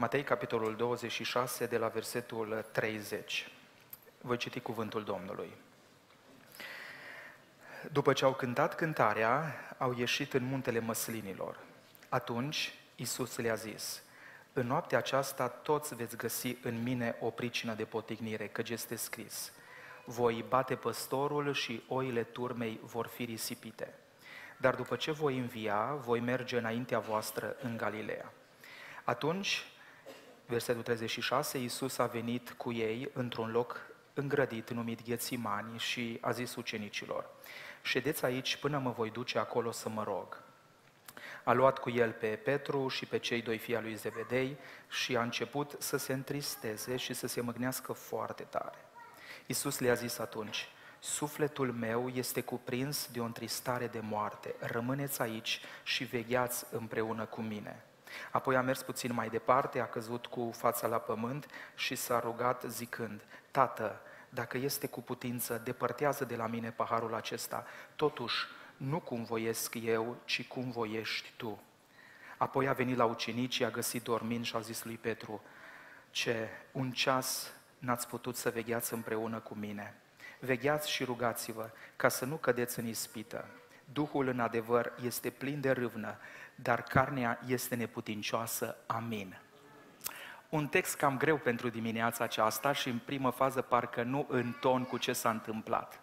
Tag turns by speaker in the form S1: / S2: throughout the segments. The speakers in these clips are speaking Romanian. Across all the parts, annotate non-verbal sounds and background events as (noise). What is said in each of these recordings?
S1: Matei, capitolul 26, de la versetul 30. Voi citi cuvântul Domnului. După ce au cântat cântarea, au ieșit în muntele măslinilor. Atunci Isus le-a zis, în noaptea aceasta toți veți găsi în mine o pricină de potignire, căci este scris, voi bate păstorul și oile turmei vor fi risipite. Dar după ce voi învia, voi merge înaintea voastră în Galileea. Atunci, versetul 36, Iisus a venit cu ei într-un loc îngrădit numit Ghețimani și a zis ucenicilor, ședeți aici până mă voi duce acolo să mă rog. A luat cu el pe Petru și pe cei doi fii al lui Zevedei și a început să se întristeze și să se mâgnească foarte tare. Iisus le-a zis atunci, Sufletul meu este cuprins de o întristare de moarte. Rămâneți aici și vegheați împreună cu mine. Apoi a mers puțin mai departe, a căzut cu fața la pământ și s-a rugat zicând, Tată, dacă este cu putință, depărtează de la mine paharul acesta. Totuși, nu cum voiesc eu, ci cum voiești tu. Apoi a venit la ucenici, i-a găsit dormind și a zis lui Petru, ce un ceas n-ați putut să vegheați împreună cu mine. Vegheați și rugați-vă ca să nu cădeți în ispită. Duhul în adevăr este plin de râvnă, dar carnea este neputincioasă. Amin. Un text cam greu pentru dimineața aceasta și în primă fază parcă nu în ton cu ce s-a întâmplat.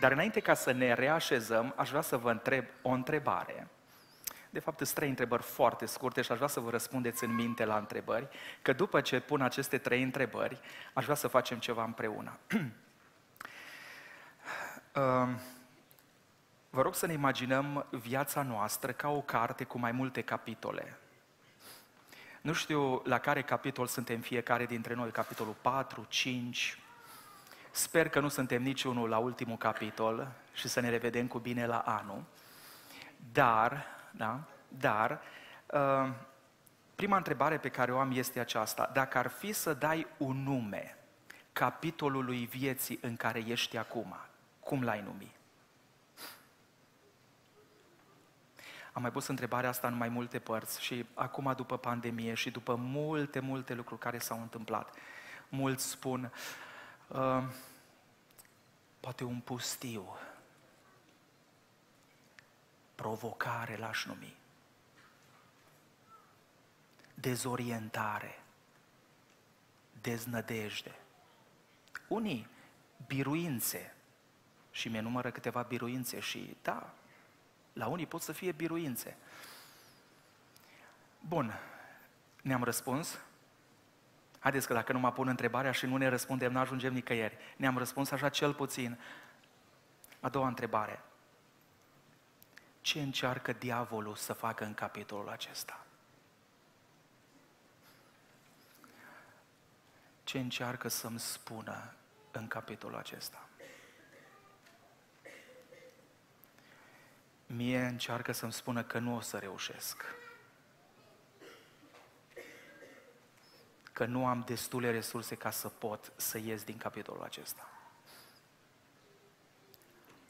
S1: Dar înainte ca să ne reașezăm, aș vrea să vă întreb o întrebare. De fapt, sunt trei întrebări foarte scurte și aș vrea să vă răspundeți în minte la întrebări, că după ce pun aceste trei întrebări, aș vrea să facem ceva împreună. (clears throat) Vă rog să ne imaginăm viața noastră ca o carte cu mai multe capitole. Nu știu la care capitol suntem fiecare dintre noi, capitolul 4, 5. Sper că nu suntem niciunul la ultimul capitol și să ne revedem cu bine la anul. Dar, da, dar, uh, prima întrebare pe care o am este aceasta. Dacă ar fi să dai un nume capitolului vieții în care ești acum, cum l-ai numi? Am mai pus întrebarea asta în mai multe părți și acum după pandemie și după multe, multe lucruri care s-au întâmplat, mulți spun, uh, poate un pustiu, provocare l-aș numi, dezorientare, deznădejde. Unii biruințe și mi numără câteva biruințe și da, la unii pot să fie biruințe. Bun, ne-am răspuns. Haideți că dacă nu mă pun întrebarea și nu ne răspundem, nu ajungem nicăieri. Ne-am răspuns așa cel puțin. A doua întrebare. Ce încearcă diavolul să facă în capitolul acesta? Ce încearcă să-mi spună în capitolul acesta? Mie încearcă să-mi spună că nu o să reușesc. Că nu am destule resurse ca să pot să ies din capitolul acesta.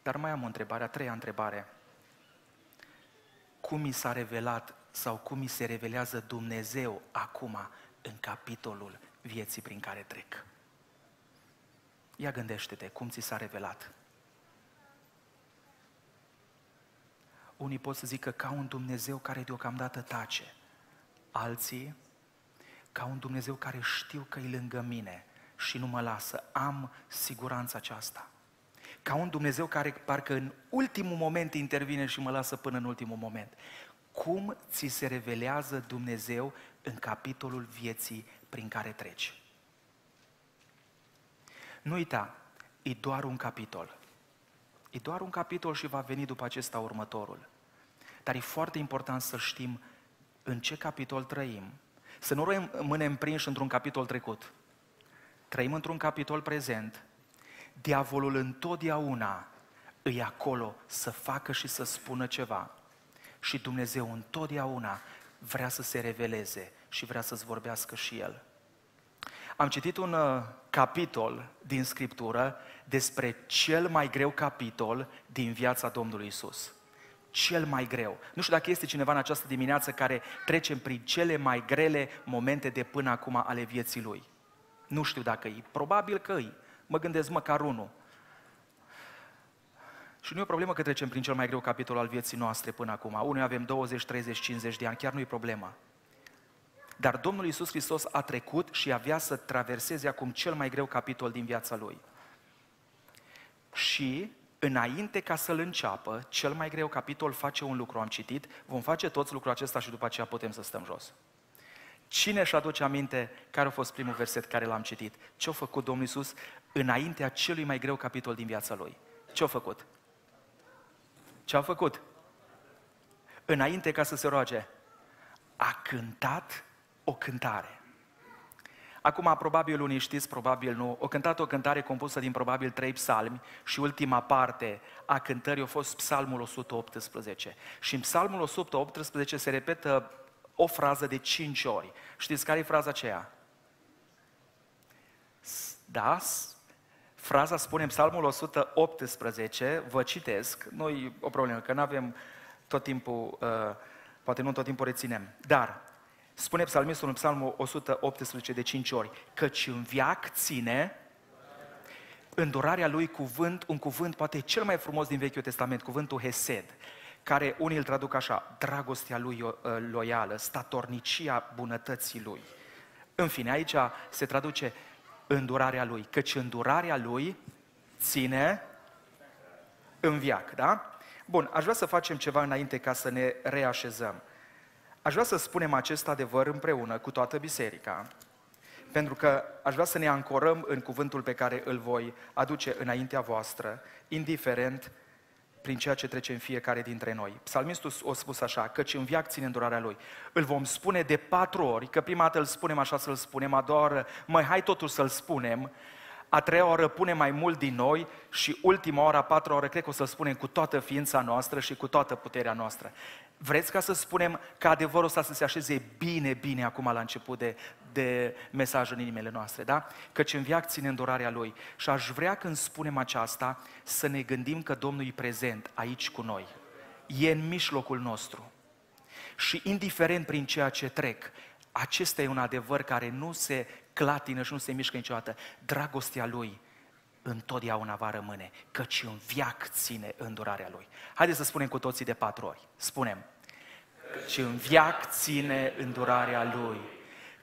S1: Dar mai am o întrebare, a treia întrebare. Cum mi s-a revelat sau cum mi se revelează Dumnezeu acum în capitolul vieții prin care trec? Ia gândește-te, cum ți s-a revelat? Unii pot să zică ca un Dumnezeu care deocamdată tace. Alții, ca un Dumnezeu care știu că e lângă mine și nu mă lasă. Am siguranța aceasta. Ca un Dumnezeu care parcă în ultimul moment intervine și mă lasă până în ultimul moment. Cum ți se revelează Dumnezeu în capitolul vieții prin care treci? Nu uita, e doar un capitol. E doar un capitol și va veni după acesta următorul. Dar e foarte important să știm în ce capitol trăim. Să nu rămânem prinși într-un capitol trecut. Trăim într-un capitol prezent. Diavolul întotdeauna îi acolo să facă și să spună ceva. Și Dumnezeu întotdeauna vrea să se reveleze și vrea să-ți vorbească și El. Am citit un uh, capitol din Scriptură despre cel mai greu capitol din viața Domnului Isus cel mai greu. Nu știu dacă este cineva în această dimineață care trece prin cele mai grele momente de până acum ale vieții lui. Nu știu dacă e. Probabil că e. Mă gândesc măcar unul. Și nu e o problemă că trecem prin cel mai greu capitol al vieții noastre până acum. Unii avem 20, 30, 50 de ani, chiar nu e problemă. Dar Domnul Iisus Hristos a trecut și avea să traverseze acum cel mai greu capitol din viața Lui. Și înainte ca să-l înceapă, cel mai greu capitol face un lucru, am citit, vom face toți lucrul acesta și după aceea putem să stăm jos. Cine își aduce aminte care a fost primul verset care l-am citit? Ce a făcut Domnul Iisus înaintea celui mai greu capitol din viața Lui? Ce a făcut? Ce a făcut? Înainte ca să se roage, a cântat o cântare. Acum, probabil unii știți, probabil nu, o cântat o cântare compusă din probabil trei psalmi și ultima parte a cântării a fost psalmul 118. Și în psalmul 118 se repetă o frază de cinci ori. Știți care e fraza aceea? Da, fraza spune în psalmul 118, vă citesc, nu e o problemă, că nu avem tot timpul, uh, poate nu tot timpul reținem, dar Spune psalmistul în psalmul 118 de 5 ori, căci în viac ține îndurarea lui cuvânt, un cuvânt poate cel mai frumos din Vechiul Testament, cuvântul Hesed, care unii îl traduc așa, dragostea lui uh, loială, statornicia bunătății lui. În fine, aici se traduce îndurarea lui, căci îndurarea lui ține în viac, da? Bun, aș vrea să facem ceva înainte ca să ne reașezăm. Aș vrea să spunem acest adevăr împreună cu toată biserica, pentru că aș vrea să ne ancorăm în cuvântul pe care îl voi aduce înaintea voastră, indiferent prin ceea ce trece în fiecare dintre noi. Psalmistul a spus așa, căci în viac ține îndurarea lui. Îl vom spune de patru ori, că prima dată îl spunem așa să-l spunem, a doua oră, mai hai totul să-l spunem, a treia oră pune mai mult din noi și ultima oră, a patra oră, cred că o să spunem cu toată ființa noastră și cu toată puterea noastră. Vreți ca să spunem că adevărul ăsta să se așeze bine, bine acum la început de, de mesaj în inimile noastre, da? Căci în viac ține îndurarea Lui. Și aș vrea când spunem aceasta să ne gândim că Domnul e prezent aici cu noi. E în mijlocul nostru. Și indiferent prin ceea ce trec, acesta e un adevăr care nu se clatină și nu se mișcă niciodată. Dragostea Lui întotdeauna va rămâne, căci în viac ține îndurarea Lui. Haideți să spunem cu toții de patru ori. Spunem. Căci în viac ține îndurarea Lui.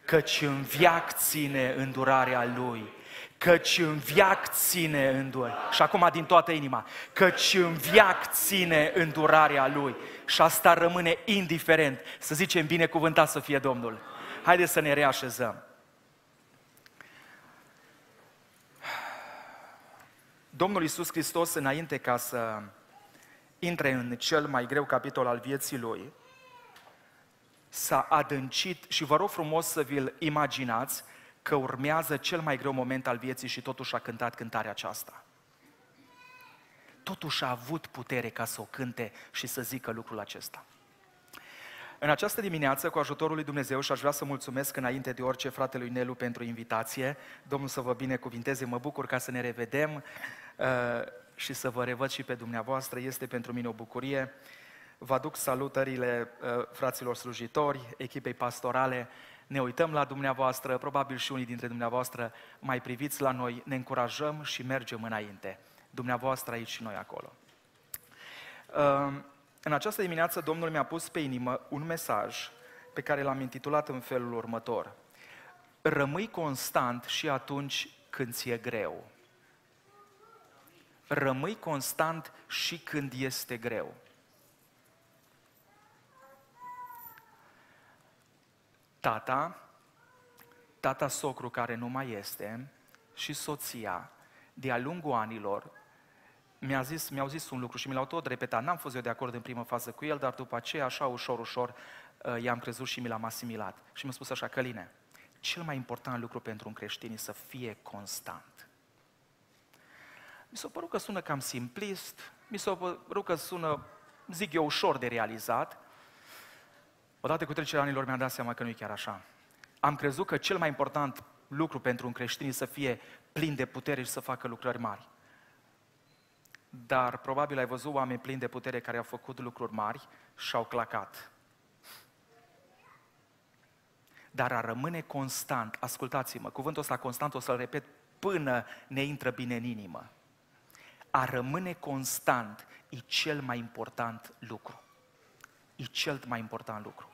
S1: Căci în viac ține îndurarea Lui. Căci în viac ține îndurarea. Și acum din toată inima. Căci în viac ține îndurarea Lui. Și asta rămâne indiferent. Să zicem binecuvântat să fie Domnul. Haideți să ne reașezăm. Domnul Iisus Hristos, înainte ca să intre în cel mai greu capitol al vieții Lui, s-a adâncit și vă rog frumos să vi-l imaginați că urmează cel mai greu moment al vieții și totuși a cântat cântarea aceasta. Totuși a avut putere ca să o cânte și să zică lucrul acesta. În această dimineață, cu ajutorul lui Dumnezeu, și aș vrea să mulțumesc înainte de orice fratelui Nelu pentru invitație, Domnul să vă binecuvinteze, mă bucur ca să ne revedem uh, și să vă revăd și pe dumneavoastră, este pentru mine o bucurie. Vă aduc salutările uh, fraților slujitori, echipei pastorale, ne uităm la dumneavoastră, probabil și unii dintre dumneavoastră mai priviți la noi, ne încurajăm și mergem înainte. Dumneavoastră aici și noi acolo. Uh, în această dimineață Domnul mi-a pus pe inimă un mesaj pe care l-am intitulat în felul următor. Rămâi constant și atunci când ți-e greu. Rămâi constant și când este greu. Tata, tata socru care nu mai este și soția, de-a lungul anilor, mi-a zis, mi-au zis un lucru și mi l-au tot repetat. N-am fost eu de acord în primă fază cu el, dar după aceea, așa ușor, ușor, uh, i-am crezut și mi l-am asimilat. Și mi-a spus așa, Căline, cel mai important lucru pentru un creștin e să fie constant. Mi s-a părut că sună cam simplist, mi s-a părut că sună, zic eu, ușor de realizat. Odată cu trecerea anilor mi-am dat seama că nu e chiar așa. Am crezut că cel mai important lucru pentru un creștin e să fie plin de putere și să facă lucrări mari. Dar probabil ai văzut oameni plini de putere care au făcut lucruri mari și au clacat. Dar a rămâne constant, ascultați-mă, cuvântul ăsta constant o să-l repet până ne intră bine în inimă. A rămâne constant e cel mai important lucru. E cel mai important lucru.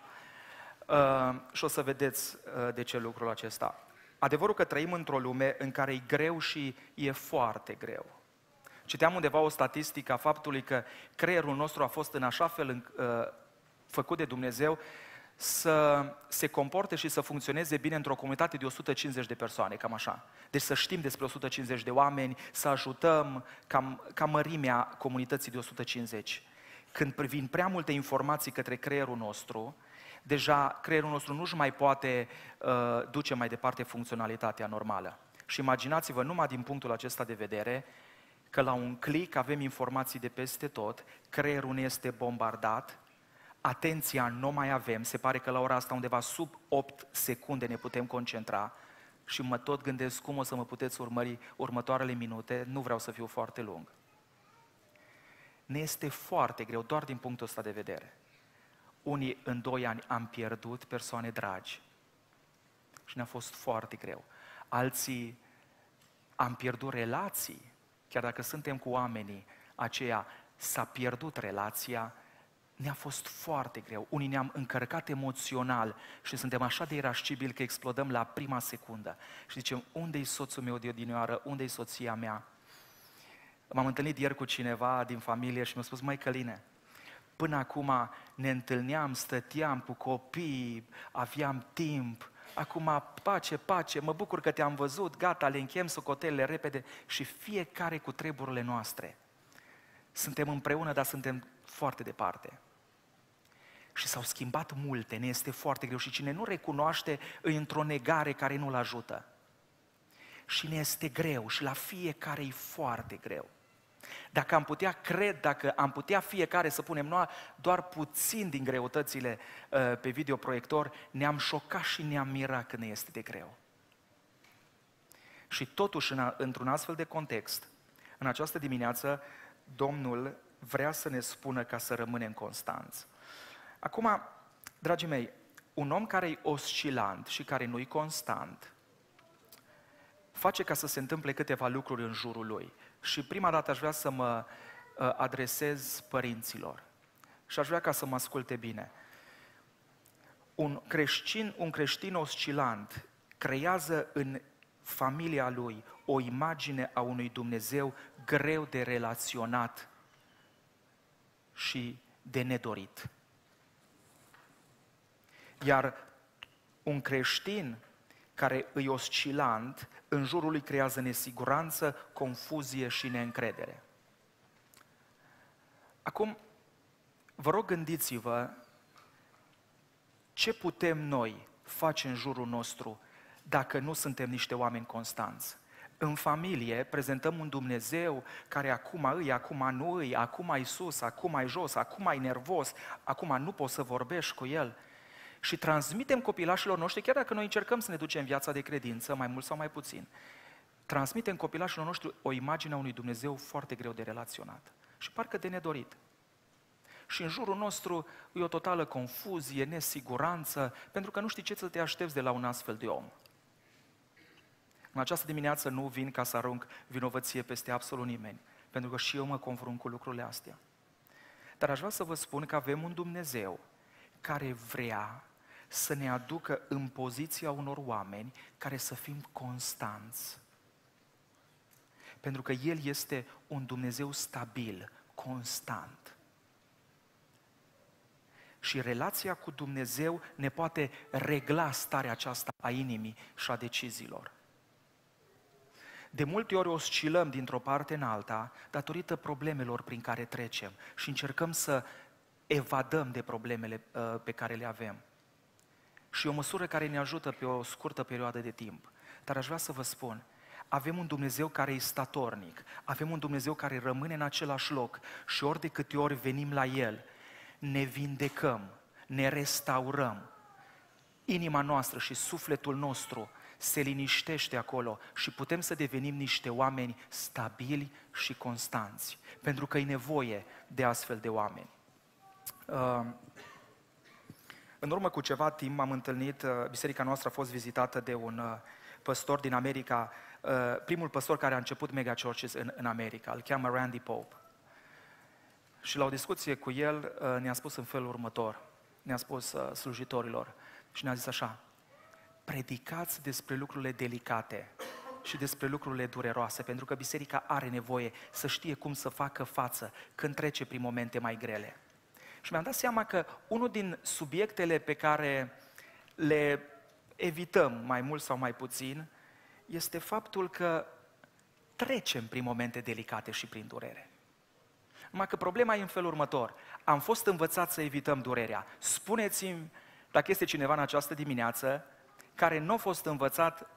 S1: Uh, și o să vedeți uh, de ce lucrul acesta. Adevărul că trăim într-o lume în care e greu și e foarte greu. Citeam undeva o statistică a faptului că creierul nostru a fost în așa fel în, uh, făcut de Dumnezeu să se comporte și să funcționeze bine într-o comunitate de 150 de persoane, cam așa. Deci să știm despre 150 de oameni, să ajutăm ca, ca mărimea comunității de 150. Când privim prea multe informații către creierul nostru, deja creierul nostru nu-și mai poate uh, duce mai departe funcționalitatea normală. Și imaginați-vă numai din punctul acesta de vedere că la un click avem informații de peste tot, creierul ne este bombardat, atenția nu mai avem, se pare că la ora asta undeva sub 8 secunde ne putem concentra și mă tot gândesc cum o să mă puteți urmări următoarele minute, nu vreau să fiu foarte lung. Ne este foarte greu, doar din punctul ăsta de vedere. Unii în doi ani am pierdut persoane dragi și ne-a fost foarte greu. Alții am pierdut relații, chiar dacă suntem cu oamenii aceia, s-a pierdut relația, ne-a fost foarte greu. Unii ne-am încărcat emoțional și suntem așa de irascibili că explodăm la prima secundă. Și zicem, unde-i soțul meu de odinioară? Unde-i soția mea? M-am întâlnit ieri cu cineva din familie și mi-a spus, mai Căline, Până acum ne întâlneam, stăteam cu copii, aveam timp, acum pace, pace, mă bucur că te-am văzut, gata, le închem socotele repede și fiecare cu treburile noastre. Suntem împreună, dar suntem foarte departe. Și s-au schimbat multe, ne este foarte greu și cine nu recunoaște îi într-o negare care nu-l ajută. Și ne este greu și la fiecare e foarte greu. Dacă am putea cred, dacă am putea fiecare să punem doar puțin din greutățile uh, pe videoproiector, ne-am șocat și ne-am mirat că ne este de greu. Și totuși, în, într-un astfel de context, în această dimineață, Domnul vrea să ne spună ca să rămânem constanți. Acum, dragii mei, un om care e oscilant și care nu-i constant, face ca să se întâmple câteva lucruri în jurul lui. Și prima dată aș vrea să mă uh, adresez părinților. Și aș vrea ca să mă asculte bine. Un creștin, un creștin oscilant creează în familia lui o imagine a unui Dumnezeu greu de relaționat și de nedorit. Iar un creștin care îi oscilant, în jurul lui creează nesiguranță, confuzie și neîncredere. Acum, vă rog gândiți-vă ce putem noi face în jurul nostru dacă nu suntem niște oameni constanți. În familie prezentăm un Dumnezeu care acum îi, acum nu îi, acum ai sus, acum ai jos, acum ai nervos, acum nu poți să vorbești cu el și transmitem copilașilor noștri, chiar dacă noi încercăm să ne ducem viața de credință, mai mult sau mai puțin, transmitem copilașilor noștri o imagine a unui Dumnezeu foarte greu de relaționat și parcă de nedorit. Și în jurul nostru e o totală confuzie, nesiguranță, pentru că nu știi ce să te aștepți de la un astfel de om. În această dimineață nu vin ca să arunc vinovăție peste absolut nimeni, pentru că și eu mă confrunt cu lucrurile astea. Dar aș vrea să vă spun că avem un Dumnezeu care vrea să ne aducă în poziția unor oameni care să fim constanți. Pentru că El este un Dumnezeu stabil, constant. Și relația cu Dumnezeu ne poate regla starea aceasta a inimii și a deciziilor. De multe ori oscilăm dintr-o parte în alta datorită problemelor prin care trecem și încercăm să evadăm de problemele uh, pe care le avem. Și e o măsură care ne ajută pe o scurtă perioadă de timp. Dar aș vrea să vă spun, avem un Dumnezeu care e statornic, avem un Dumnezeu care rămâne în același loc și ori de câte ori venim la El, ne vindecăm, ne restaurăm. Inima noastră și sufletul nostru se liniștește acolo și putem să devenim niște oameni stabili și constanți, pentru că e nevoie de astfel de oameni. Uh, în urmă cu ceva timp m-am întâlnit, uh, biserica noastră a fost vizitată de un uh, păstor din America, primul păstor care a început mega churches în, în America, îl cheamă Randy Pope. Și la o discuție cu el ne-a spus în felul următor, ne-a spus slujitorilor și ne-a zis așa, predicați despre lucrurile delicate și despre lucrurile dureroase, pentru că biserica are nevoie să știe cum să facă față când trece prin momente mai grele. Și mi-am dat seama că unul din subiectele pe care le evităm mai mult sau mai puțin este faptul că trecem prin momente delicate și prin durere. Numai că problema e în felul următor. Am fost învățați să evităm durerea. Spuneți-mi dacă este cineva în această dimineață care nu a fost învățat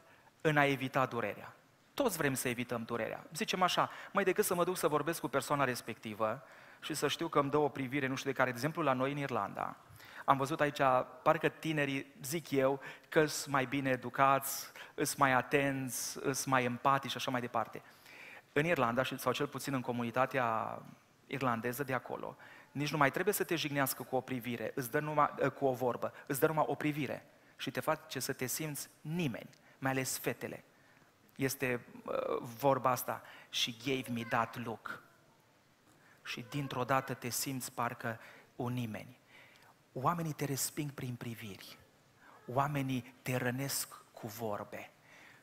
S1: în a evita durerea. Toți vrem să evităm durerea. Zicem așa, mai decât să mă duc să vorbesc cu persoana respectivă și să știu că îmi dă o privire, nu știu de care, de exemplu, la noi în Irlanda, am văzut aici, parcă tinerii, zic eu, că sunt mai bine educați, sunt mai atenți, sunt mai empatici și așa mai departe. În Irlanda, sau cel puțin în comunitatea irlandeză de acolo, nici nu mai trebuie să te jignească cu o privire, îți dă numai, cu o vorbă, îți dă numai o privire și te face să te simți nimeni, mai ales fetele. Este uh, vorba asta, și gave me that look. Și dintr-o dată te simți parcă un nimeni. Oamenii te resping prin priviri. Oamenii te rănesc cu vorbe.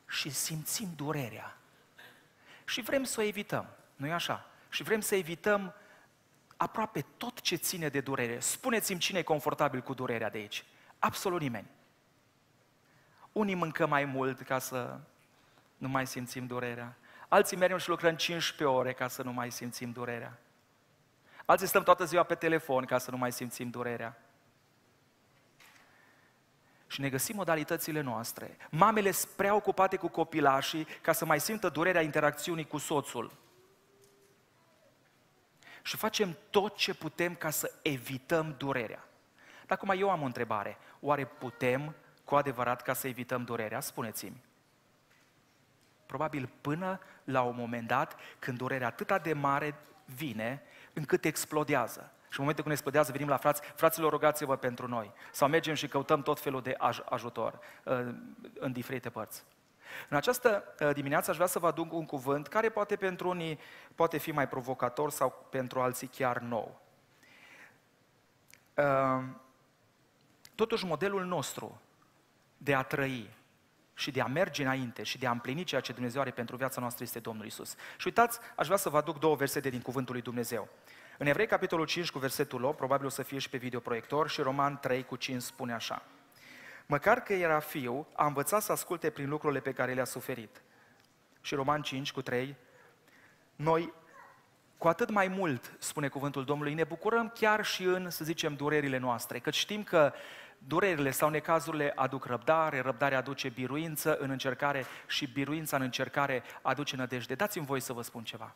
S1: Și simțim durerea. Și vrem să o evităm, nu e așa? Și vrem să evităm aproape tot ce ține de durere. Spuneți-mi cine e confortabil cu durerea de aici. Absolut nimeni. Unii mâncăm mai mult ca să nu mai simțim durerea. Alții mergem și lucrăm 15 ore ca să nu mai simțim durerea. Alții stăm toată ziua pe telefon ca să nu mai simțim durerea. Și ne găsim modalitățile noastre. Mamele sunt prea ocupate cu copilașii ca să mai simtă durerea interacțiunii cu soțul. Și facem tot ce putem ca să evităm durerea. Dar acum eu am o întrebare. Oare putem cu adevărat ca să evităm durerea? Spuneți-mi. Probabil până la un moment dat, când durerea atât de mare vine, încât explodează. Și în momentul când explodează, venim la frați, fraților, rugați-vă pentru noi. Sau mergem și căutăm tot felul de aj- ajutor uh, în diferite părți. În această uh, dimineață aș vrea să vă aduc un cuvânt care poate pentru unii poate fi mai provocator sau pentru alții chiar nou. Uh, totuși, modelul nostru de a trăi și de a merge înainte și de a împlini ceea ce Dumnezeu are pentru viața noastră este Domnul Isus. Și uitați, aș vrea să vă aduc două versete din Cuvântul lui Dumnezeu. În Evrei, capitolul 5, cu versetul 8, probabil o să fie și pe videoproiector, și Roman 3, cu 5, spune așa. Măcar că era fiu, a învățat să asculte prin lucrurile pe care le-a suferit. Și Roman 5, cu 3, noi cu atât mai mult, spune cuvântul Domnului, ne bucurăm chiar și în, să zicem, durerile noastre, că știm că durerile sau necazurile aduc răbdare, răbdarea aduce biruință în încercare și biruința în încercare aduce nădejde. Dați-mi voi să vă spun ceva.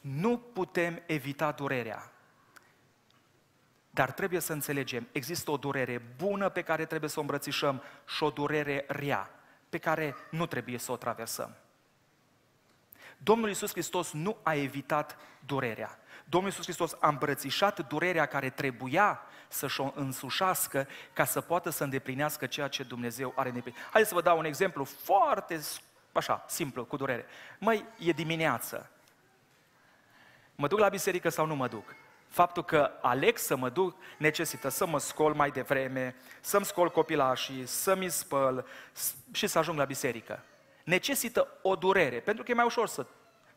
S1: Nu putem evita durerea, dar trebuie să înțelegem, există o durere bună pe care trebuie să o îmbrățișăm și o durere rea pe care nu trebuie să o traversăm. Domnul Iisus Hristos nu a evitat durerea. Domnul Iisus Hristos a îmbrățișat durerea care trebuia să-și o însușească ca să poată să îndeplinească ceea ce Dumnezeu are îndeplinit. Haideți să vă dau un exemplu foarte așa, simplu, cu durere. Măi, e dimineață. Mă duc la biserică sau nu mă duc? Faptul că aleg să mă duc necesită să mă scol mai devreme, să-mi scol copilașii, să-mi spăl și să ajung la biserică. Necesită o durere, pentru că e mai ușor să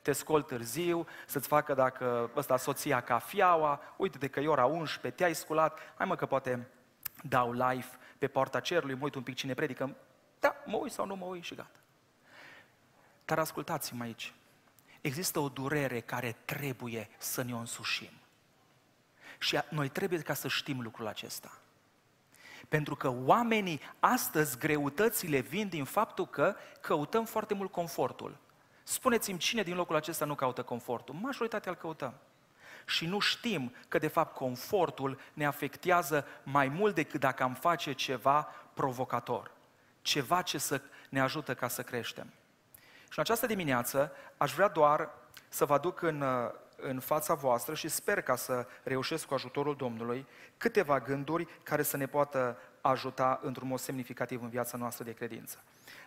S1: te scol târziu, să-ți facă dacă ăsta soția cafiaua, uite de că e ora 11, te-ai sculat, hai mă că poate dau live pe poarta cerului, mă uit un pic cine predică, da, mă uit sau nu mă uit și gata. Dar ascultați-mă aici, există o durere care trebuie să ne o însușim. Și noi trebuie ca să știm lucrul acesta. Pentru că oamenii, astăzi, greutățile vin din faptul că căutăm foarte mult confortul. Spuneți-mi cine din locul acesta nu caută confortul? Majoritatea îl căutăm. Și nu știm că, de fapt, confortul ne afectează mai mult decât dacă am face ceva provocator. ceva ce să ne ajută ca să creștem. Și în această dimineață aș vrea doar să vă aduc în, în fața voastră și sper ca să reușesc cu ajutorul Domnului câteva gânduri care să ne poată ajuta într-un mod semnificativ în viața noastră de credință.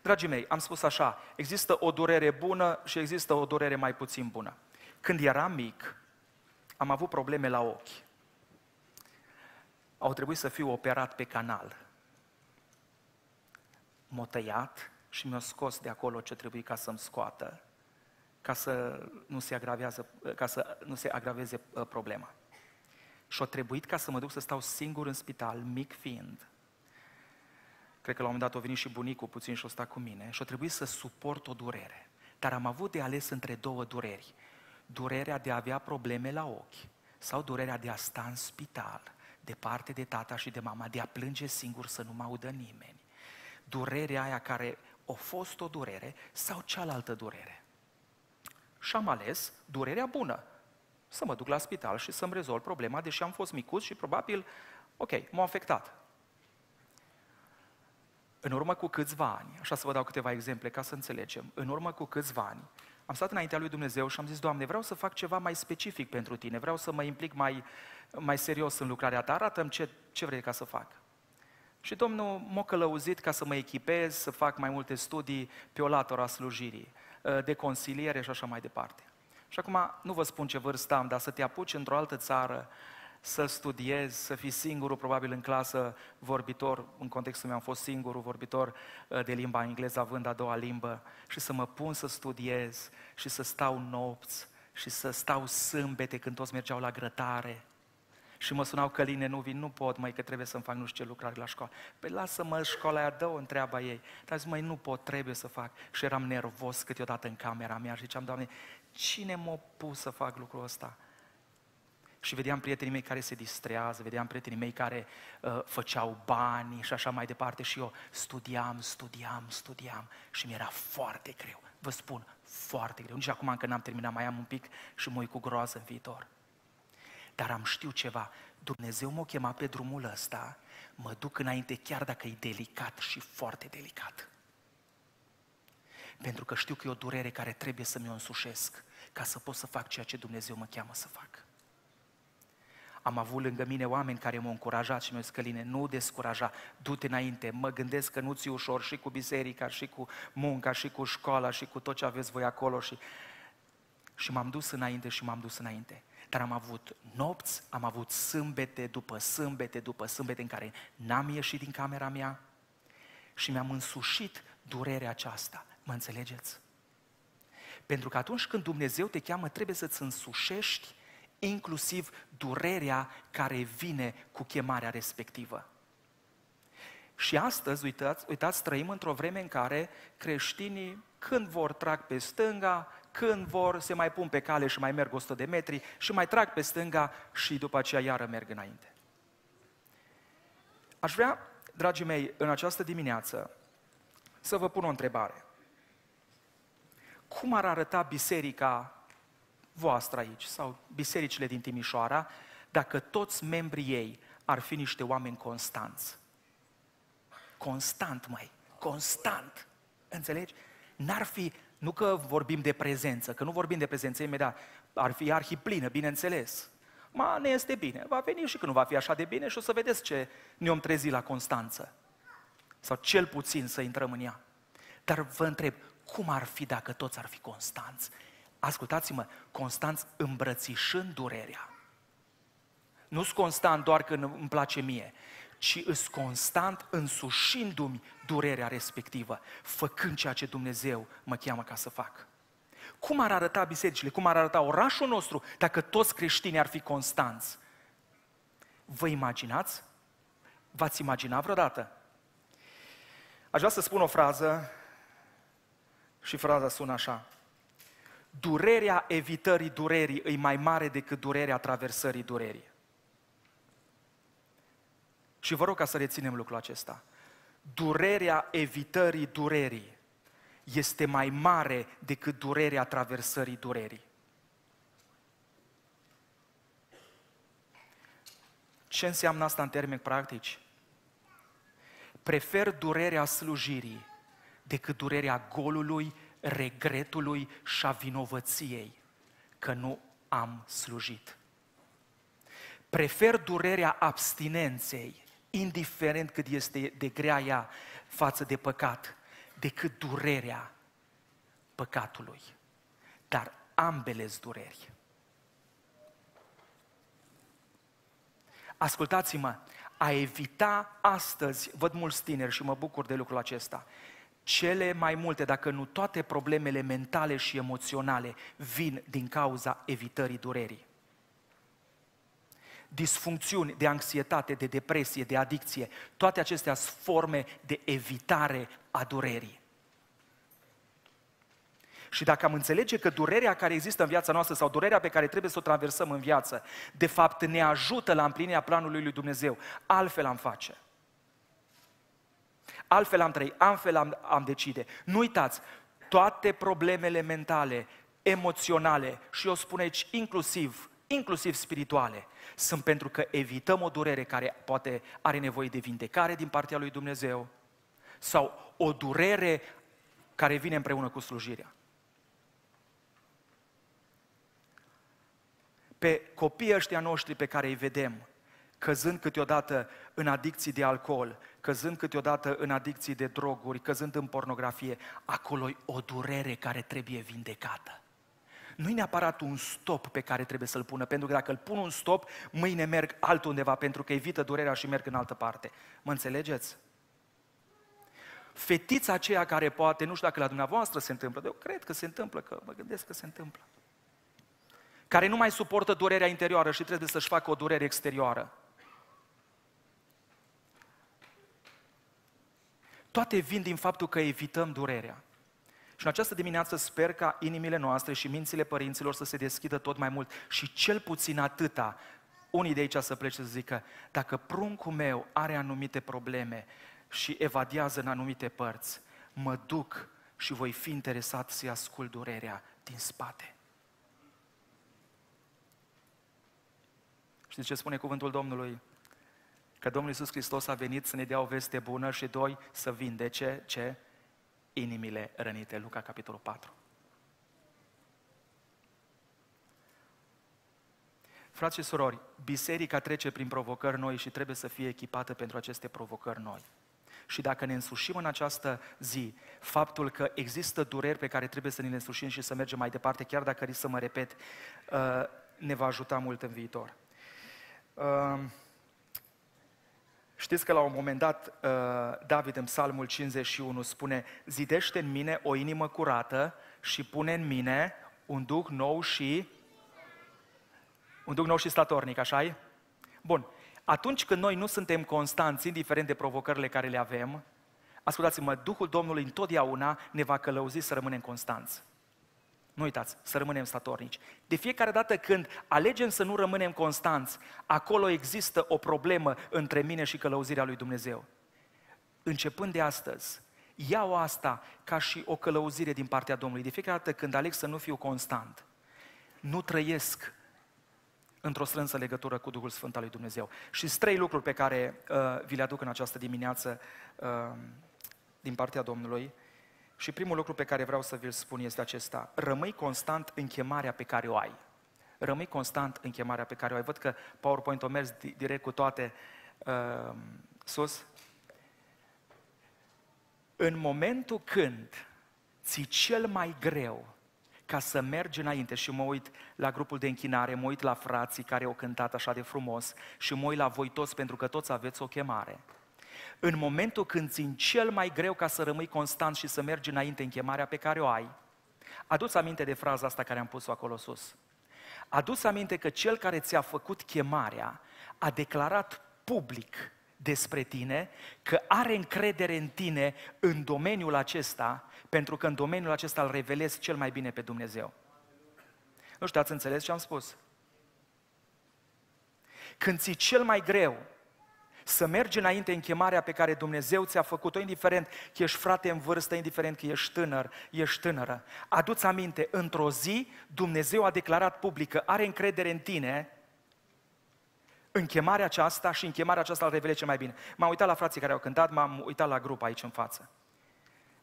S1: Dragii mei, am spus așa, există o durere bună și există o durere mai puțin bună. Când eram mic, am avut probleme la ochi. Au trebuit să fiu operat pe canal. M-a tăiat și mi-a scos de acolo ce trebuie ca să-mi scoată, ca să nu se, agravează, ca să nu se agraveze uh, problema. Și a trebuit ca să mă duc să stau singur în spital, mic fiind. Cred că la un moment dat a venit și bunicul puțin și a stat cu mine și a trebuit să suport o durere. Dar am avut de ales între două dureri. Durerea de a avea probleme la ochi sau durerea de a sta în spital, departe de tata și de mama, de a plânge singur să nu mă audă nimeni. Durerea aia care a fost o durere sau cealaltă durere. Și am ales durerea bună. Să mă duc la spital și să-mi rezolv problema, deși am fost micuț și probabil, ok, m-a afectat. În urmă cu câțiva ani, așa să vă dau câteva exemple ca să înțelegem, în urmă cu câțiva ani, am stat înaintea lui Dumnezeu și am zis, Doamne, vreau să fac ceva mai specific pentru Tine, vreau să mă implic mai, mai serios în lucrarea Ta, arată-mi ce, ce vrei ca să fac. Și Domnul m-a călăuzit ca să mă echipez, să fac mai multe studii pe o latura slujirii, ă, de consiliere și așa mai departe. Și acum nu vă spun ce vârstă am, dar să te apuci într-o altă țară, să studiezi, să fii singurul probabil în clasă vorbitor, în contextul meu am fost singurul vorbitor ă, de limba engleză, având a doua limbă, și să mă pun să studiez și să stau nopți și să stau sâmbete când toți mergeau la grătare, și mă sunau Căline, nu vin, nu pot, mai că trebuie să-mi fac nu știu ce lucrare la școală. Păi lasă-mă, școala aia, dă-o întreaba ei. Dar zic, măi, nu pot, trebuie să fac. Și eram nervos câteodată în camera mea și ziceam, Doamne, cine m-a pus să fac lucrul ăsta? Și vedeam prietenii mei care se distrează, vedeam prietenii mei care uh, făceau bani și așa mai departe și eu studiam, studiam, studiam și mi era foarte greu. Vă spun, foarte greu. Nici acum încă n-am terminat, mai am un pic și mă uit cu groază în viitor. Dar am știu ceva, Dumnezeu m-a chemat pe drumul ăsta, mă duc înainte chiar dacă e delicat și foarte delicat. Pentru că știu că e o durere care trebuie să mi-o însușesc ca să pot să fac ceea ce Dumnezeu mă cheamă să fac. Am avut lângă mine oameni care m-au încurajat și mi-au zis, Căline, nu descuraja, du-te înainte, mă gândesc că nu ți ușor și cu biserica, și cu munca, și cu școala, și cu tot ce aveți voi acolo. Și, și m-am dus înainte și m-am dus înainte. Dar am avut nopți, am avut sâmbete după sâmbete după sâmbete în care n-am ieșit din camera mea și mi-am însușit durerea aceasta. Mă înțelegeți? Pentru că atunci când Dumnezeu te cheamă, trebuie să-ți însușești inclusiv durerea care vine cu chemarea respectivă. Și astăzi, uitați, uitați, trăim într-o vreme în care creștinii, când vor trag pe stânga, când vor, se mai pun pe cale și mai merg 100 de metri și mai trag pe stânga și după aceea iară merg înainte. Aș vrea, dragii mei, în această dimineață să vă pun o întrebare. Cum ar arăta biserica voastră aici sau bisericile din Timișoara dacă toți membrii ei ar fi niște oameni constanți? Constant, mai, constant. Înțelegi? N-ar fi nu că vorbim de prezență, că nu vorbim de prezență imediat, ar fi arhiplină, bineînțeles. Ma, ne este bine, va veni și când nu va fi așa de bine și o să vedeți ce ne-om trezi la Constanță. Sau cel puțin să intrăm în ea. Dar vă întreb, cum ar fi dacă toți ar fi constanți? Ascultați-mă, constanți îmbrățișând durerea. Nu-s constant doar când îmi place mie, ci îs constant însușindu-mi durerea respectivă, făcând ceea ce Dumnezeu mă cheamă ca să fac. Cum ar arăta bisericile, cum ar arăta orașul nostru dacă toți creștinii ar fi constanți? Vă imaginați? V-ați imaginat vreodată? Aș vrea să spun o frază și fraza sună așa. Durerea evitării durerii e mai mare decât durerea traversării durerii. Și vă rog ca să reținem lucrul acesta. Durerea evitării durerii este mai mare decât durerea traversării durerii. Ce înseamnă asta în termeni practici? prefer durerea slujirii decât durerea golului, regretului și a vinovăției că nu am slujit. Prefer durerea abstinenței, indiferent cât este de grea ea față de păcat, decât durerea păcatului. Dar ambele dureri. Ascultați-mă, a evita astăzi, văd mulți tineri și mă bucur de lucrul acesta, cele mai multe, dacă nu toate problemele mentale și emoționale vin din cauza evitării durerii. Disfuncțiuni de anxietate, de depresie, de adicție, toate acestea sunt forme de evitare a durerii. Și dacă am înțelege că durerea care există în viața noastră sau durerea pe care trebuie să o traversăm în viață, de fapt ne ajută la împlinirea planului lui Dumnezeu, altfel am face. Altfel am trăi, altfel am, am decide. Nu uitați, toate problemele mentale, emoționale și eu spun aici inclusiv, inclusiv spirituale, sunt pentru că evităm o durere care poate are nevoie de vindecare din partea lui Dumnezeu sau o durere care vine împreună cu slujirea. pe copiii ăștia noștri pe care îi vedem, căzând câteodată în adicții de alcool, căzând câteodată în adicții de droguri, căzând în pornografie, acolo e o durere care trebuie vindecată. Nu e neapărat un stop pe care trebuie să-l pună, pentru că dacă îl pun un stop, mâine merg altundeva, pentru că evită durerea și merg în altă parte. Mă înțelegeți? Fetița aceea care poate, nu știu dacă la dumneavoastră se întâmplă, dar eu cred că se întâmplă, că mă gândesc că se întâmplă care nu mai suportă durerea interioară și trebuie să-și facă o durere exterioară. Toate vin din faptul că evităm durerea. Și în această dimineață sper ca inimile noastre și mințile părinților să se deschidă tot mai mult și cel puțin atâta, unii de aici să plece să zică, dacă pruncul meu are anumite probleme și evadiază în anumite părți, mă duc și voi fi interesat să-i ascult durerea din spate. Știți ce spune cuvântul Domnului? Că Domnul Iisus Hristos a venit să ne dea o veste bună și doi, să vindece ce? Inimile rănite. Luca, capitolul 4. Frați și surori, biserica trece prin provocări noi și trebuie să fie echipată pentru aceste provocări noi. Și dacă ne însușim în această zi faptul că există dureri pe care trebuie să ne le însușim și să mergem mai departe, chiar dacă risc să mă repet, uh, ne va ajuta mult în viitor. Ehm, știți că la un moment dat uh, David în Psalmul 51 spune Zidește în mine o inimă curată și pune în mine un duh nou și un duh nou și statornic, așa -i? Bun. Atunci când noi nu suntem constanți, indiferent de provocările care le avem, ascultați-mă, Duhul Domnului întotdeauna ne va călăuzi să rămânem constanți. Nu uitați, să rămânem statornici. De fiecare dată când alegem să nu rămânem constanți, acolo există o problemă între mine și călăuzirea lui Dumnezeu. Începând de astăzi, iau asta ca și o călăuzire din partea Domnului. De fiecare dată când aleg să nu fiu constant, nu trăiesc într-o strânsă legătură cu Duhul Sfânt al lui Dumnezeu. Și trei lucruri pe care uh, vi le aduc în această dimineață uh, din partea Domnului. Și primul lucru pe care vreau să vi-l spun este acesta. Rămâi constant în chemarea pe care o ai. Rămâi constant în chemarea pe care o ai. Văd că PowerPoint-ul mers direct cu toate uh, sus. În momentul când ți cel mai greu ca să mergi înainte și mă uit la grupul de închinare, mă uit la frații care au cântat așa de frumos și mă uit la voi toți pentru că toți aveți o chemare în momentul când țin cel mai greu ca să rămâi constant și să mergi înainte în chemarea pe care o ai, adu-ți aminte de fraza asta care am pus-o acolo sus. Adu-ți aminte că cel care ți-a făcut chemarea a declarat public despre tine că are încredere în tine în domeniul acesta, pentru că în domeniul acesta îl revelezi cel mai bine pe Dumnezeu. Nu știu, ați înțeles ce am spus? Când ți cel mai greu, să mergi înainte în chemarea pe care Dumnezeu ți-a făcut-o, indiferent că ești frate în vârstă, indiferent că ești tânăr, ești tânără. Aduți aminte, într-o zi Dumnezeu a declarat public că are încredere în tine în chemarea aceasta și în chemarea aceasta îl revele cel mai bine. M-am uitat la frații care au cântat, m-am uitat la grup aici în față.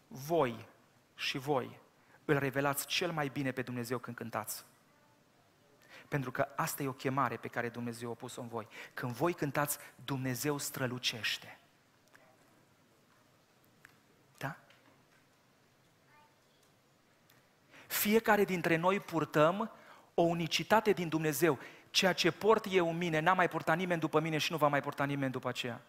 S1: Voi și voi îl revelați cel mai bine pe Dumnezeu când cântați. Pentru că asta e o chemare pe care Dumnezeu a pus-o în voi. Când voi cântați, Dumnezeu strălucește. Da? Fiecare dintre noi purtăm o unicitate din Dumnezeu. Ceea ce port eu în mine, n-a mai purtat nimeni după mine și nu va mai purta nimeni după aceea.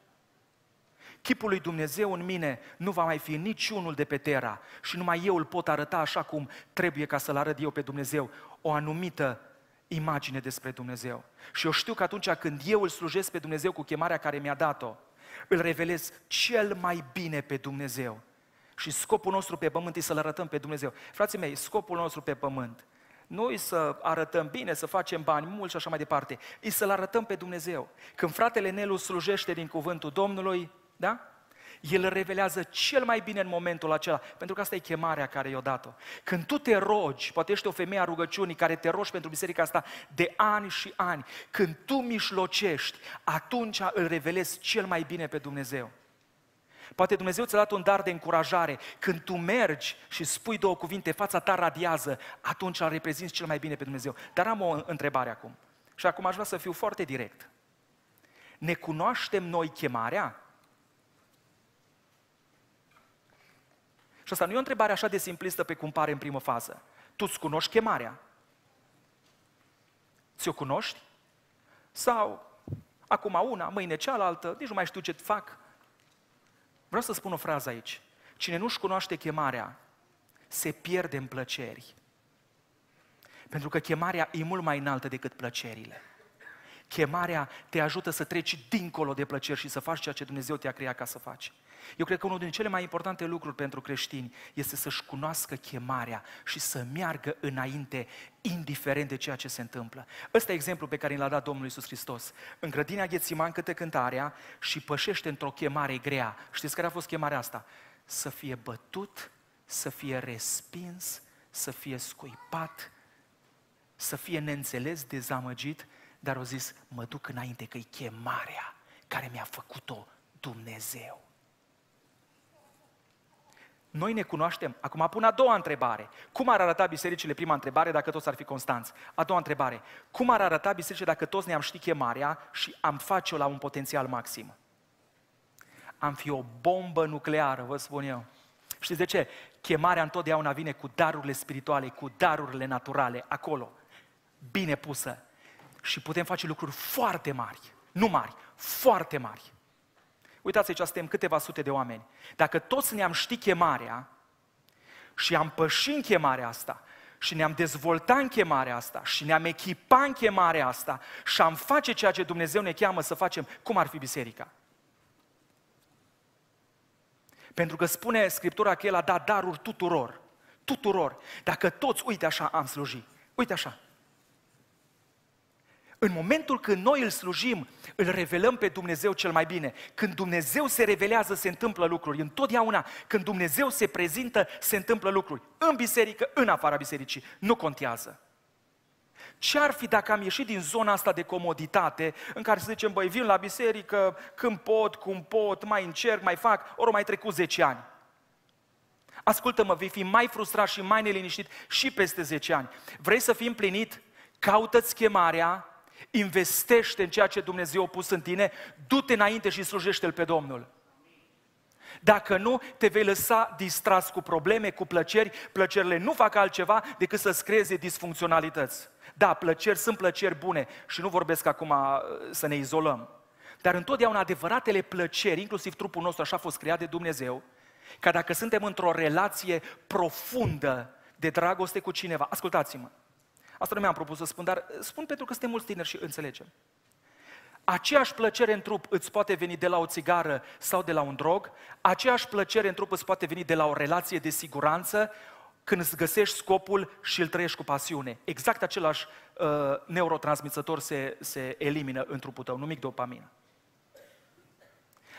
S1: Chipul lui Dumnezeu în mine nu va mai fi niciunul de pe Terra și numai eu îl pot arăta așa cum trebuie ca să-L arăt eu pe Dumnezeu, o anumită imagine despre Dumnezeu. Și eu știu că atunci când eu îl slujesc pe Dumnezeu cu chemarea care mi-a dat-o, îl revelez cel mai bine pe Dumnezeu. Și scopul nostru pe pământ e să-L arătăm pe Dumnezeu. Frații mei, scopul nostru pe pământ nu e să arătăm bine, să facem bani mulți și așa mai departe, e să-L arătăm pe Dumnezeu. Când fratele Nelu slujește din cuvântul Domnului, da? El revelează cel mai bine în momentul acela, pentru că asta e chemarea care i-a dat-o. Când tu te rogi, poate ești o femeie a rugăciunii care te rogi pentru biserica asta de ani și ani, când tu mișlocești, atunci îl revelezi cel mai bine pe Dumnezeu. Poate Dumnezeu ți-a dat un dar de încurajare. Când tu mergi și spui două cuvinte, fața ta radiază, atunci îl reprezinți cel mai bine pe Dumnezeu. Dar am o întrebare acum. Și acum aș vrea să fiu foarte direct. Ne cunoaștem noi chemarea? Și asta nu e o întrebare așa de simplistă pe cum pare în primă fază. Tu îți cunoști chemarea? Ți-o cunoști? Sau acum una, mâine cealaltă, nici nu mai știu ce fac. Vreau să spun o frază aici. Cine nu-și cunoaște chemarea, se pierde în plăceri. Pentru că chemarea e mult mai înaltă decât plăcerile. Chemarea te ajută să treci dincolo de plăceri și să faci ceea ce Dumnezeu te-a creat ca să faci. Eu cred că unul din cele mai importante lucruri pentru creștini este să-și cunoască chemarea și să meargă înainte, indiferent de ceea ce se întâmplă. Ăsta e exemplul pe care l-a dat Domnul Isus Hristos. În grădina Ghețiman câte cântarea și pășește într-o chemare grea. Știți care a fost chemarea asta? Să fie bătut, să fie respins, să fie scuipat, să fie neînțeles, dezamăgit, dar au zis, mă duc înainte că e chemarea care mi-a făcut-o Dumnezeu. Noi ne cunoaștem. Acum pun a doua întrebare. Cum ar arăta bisericile? Prima întrebare, dacă toți ar fi constanți. A doua întrebare. Cum ar arăta bisericile dacă toți ne-am ști chemarea și am face-o la un potențial maxim? Am fi o bombă nucleară, vă spun eu. Știți de ce? Chemarea întotdeauna vine cu darurile spirituale, cu darurile naturale, acolo, bine pusă. Și putem face lucruri foarte mari, nu mari, foarte mari. Uitați aici, suntem câteva sute de oameni. Dacă toți ne-am ști chemarea și am pășit în chemarea asta și ne-am dezvoltat în chemarea asta și ne-am echipat în chemarea asta și am face ceea ce Dumnezeu ne cheamă să facem, cum ar fi biserica? Pentru că spune Scriptura că El a dat daruri tuturor. Tuturor. Dacă toți, uite așa, am slujit. Uite așa. În momentul când noi îl slujim, îl revelăm pe Dumnezeu cel mai bine. Când Dumnezeu se revelează, se întâmplă lucruri. Întotdeauna, când Dumnezeu se prezintă, se întâmplă lucruri. În biserică, în afara bisericii. Nu contează. Ce ar fi dacă am ieșit din zona asta de comoditate, în care să zicem, băi, vin la biserică când pot, cum pot, mai încerc, mai fac, ori mai trecut 10 ani. Ascultă-mă, vei fi mai frustrat și mai neliniștit și peste 10 ani. Vrei să fii împlinit? Caută-ți chemarea, investește în ceea ce Dumnezeu a pus în tine, du-te înainte și slujește-L pe Domnul. Dacă nu, te vei lăsa distras cu probleme, cu plăceri. Plăcerile nu fac altceva decât să-ți creeze disfuncționalități. Da, plăceri sunt plăceri bune și nu vorbesc acum uh, să ne izolăm. Dar întotdeauna adevăratele plăceri, inclusiv trupul nostru așa a fost creat de Dumnezeu, ca dacă suntem într-o relație profundă de dragoste cu cineva, ascultați-mă, Asta nu mi-am propus să spun, dar spun pentru că suntem mulți tineri și înțelegem. Aceeași plăcere în trup îți poate veni de la o țigară sau de la un drog, aceeași plăcere în trup îți poate veni de la o relație de siguranță, când îți găsești scopul și îl trăiești cu pasiune. Exact același uh, neurotransmițător se, se elimină în trupul tău, numic dopamină.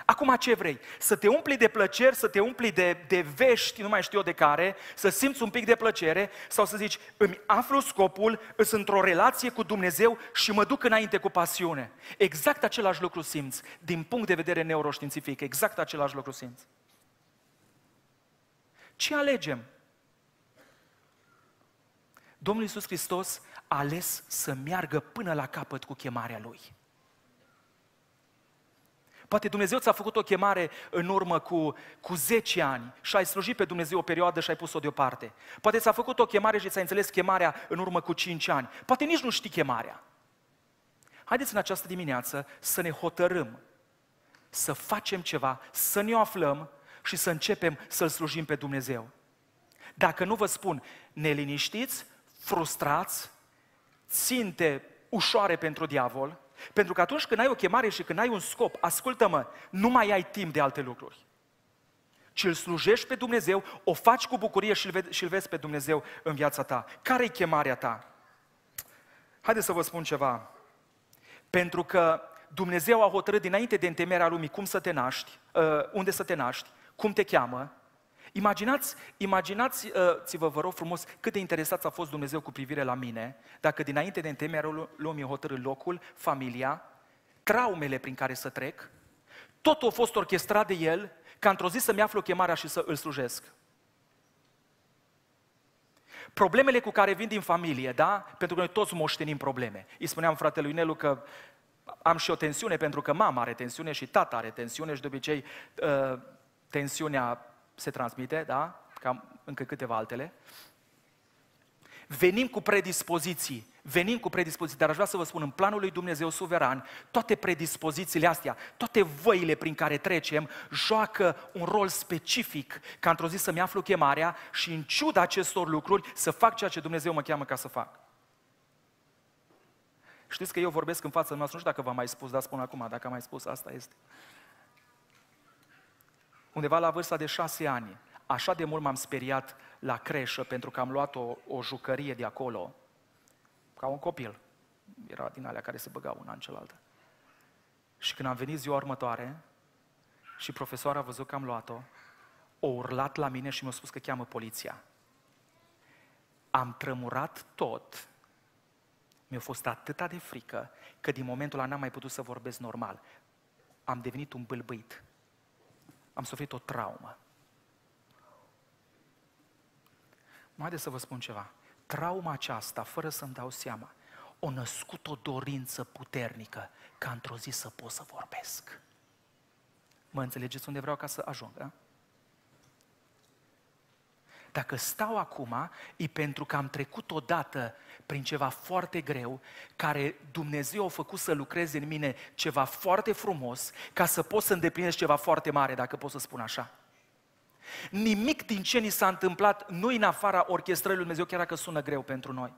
S1: Acum ce vrei? Să te umpli de plăceri, să te umpli de, de vești, nu mai știu eu de care, să simți un pic de plăcere sau să zici, îmi aflu scopul, îs într-o relație cu Dumnezeu și mă duc înainte cu pasiune. Exact același lucru simți, din punct de vedere neuroștiințific, exact același lucru simți. Ce alegem? Domnul Iisus Hristos a ales să meargă până la capăt cu chemarea Lui. Poate Dumnezeu ți-a făcut o chemare în urmă cu, cu 10 ani și ai slujit pe Dumnezeu o perioadă și ai pus-o deoparte. Poate ți-a făcut o chemare și ți-ai înțeles chemarea în urmă cu 5 ani. Poate nici nu știi chemarea. Haideți în această dimineață să ne hotărâm, să facem ceva, să ne aflăm și să începem să-L slujim pe Dumnezeu. Dacă nu vă spun, neliniștiți, frustrați, ținte ușoare pentru diavol, pentru că atunci când ai o chemare și când ai un scop, ascultă-mă, nu mai ai timp de alte lucruri. Ci îl slujești pe Dumnezeu, o faci cu bucurie și îl, vezi, și îl vezi pe Dumnezeu în viața ta. Care e chemarea ta? Haideți să vă spun ceva. Pentru că Dumnezeu a hotărât dinainte de întemeierea lumii cum să te naști, uh, unde să te naști, cum te cheamă, Imaginați, imaginați-vă, vă rog frumos, cât de interesat a fost Dumnezeu cu privire la mine, dacă dinainte de întemeierea lumii hotărât locul, familia, traumele prin care să trec, totul a fost orchestrat de El, ca într-o zi să-mi aflu chemarea și să îl slujesc. Problemele cu care vin din familie, da? Pentru că noi toți moștenim probleme. Îi spuneam fratelui Nelu că am și o tensiune pentru că mama are tensiune și tata are tensiune și de obicei uh, tensiunea se transmite, da? Cam încă câteva altele. Venim cu predispoziții, venim cu predispoziții, dar aș vrea să vă spun, în planul lui Dumnezeu suveran, toate predispozițiile astea, toate văile prin care trecem, joacă un rol specific ca într-o zi să-mi aflu chemarea și în ciuda acestor lucruri să fac ceea ce Dumnezeu mă cheamă ca să fac. Știți că eu vorbesc în fața noastră, nu știu dacă v-am mai spus, dar spun acum, dacă am mai spus, asta este undeva la vârsta de șase ani, așa de mult m-am speriat la creșă pentru că am luat o, o jucărie de acolo, ca un copil. Era din alea care se băgau una în cealaltă. Și când am venit ziua următoare și profesoara a văzut că am luat-o, o urlat la mine și mi-a spus că cheamă poliția. Am trămurat tot. Mi-a fost atâta de frică că din momentul ăla n-am mai putut să vorbesc normal. Am devenit un bâlbâit am suferit o traumă. Mai de să vă spun ceva. Trauma aceasta, fără să-mi dau seama, o născut o dorință puternică ca într-o zi să pot să vorbesc. Mă înțelegeți unde vreau ca să ajung, da? Dacă stau acum, e pentru că am trecut odată prin ceva foarte greu, care Dumnezeu a făcut să lucreze în mine ceva foarte frumos, ca să pot să îndeplinesc ceva foarte mare, dacă pot să spun așa. Nimic din ce ni s-a întâmplat nu în afara orchestrării lui Dumnezeu, chiar dacă sună greu pentru noi.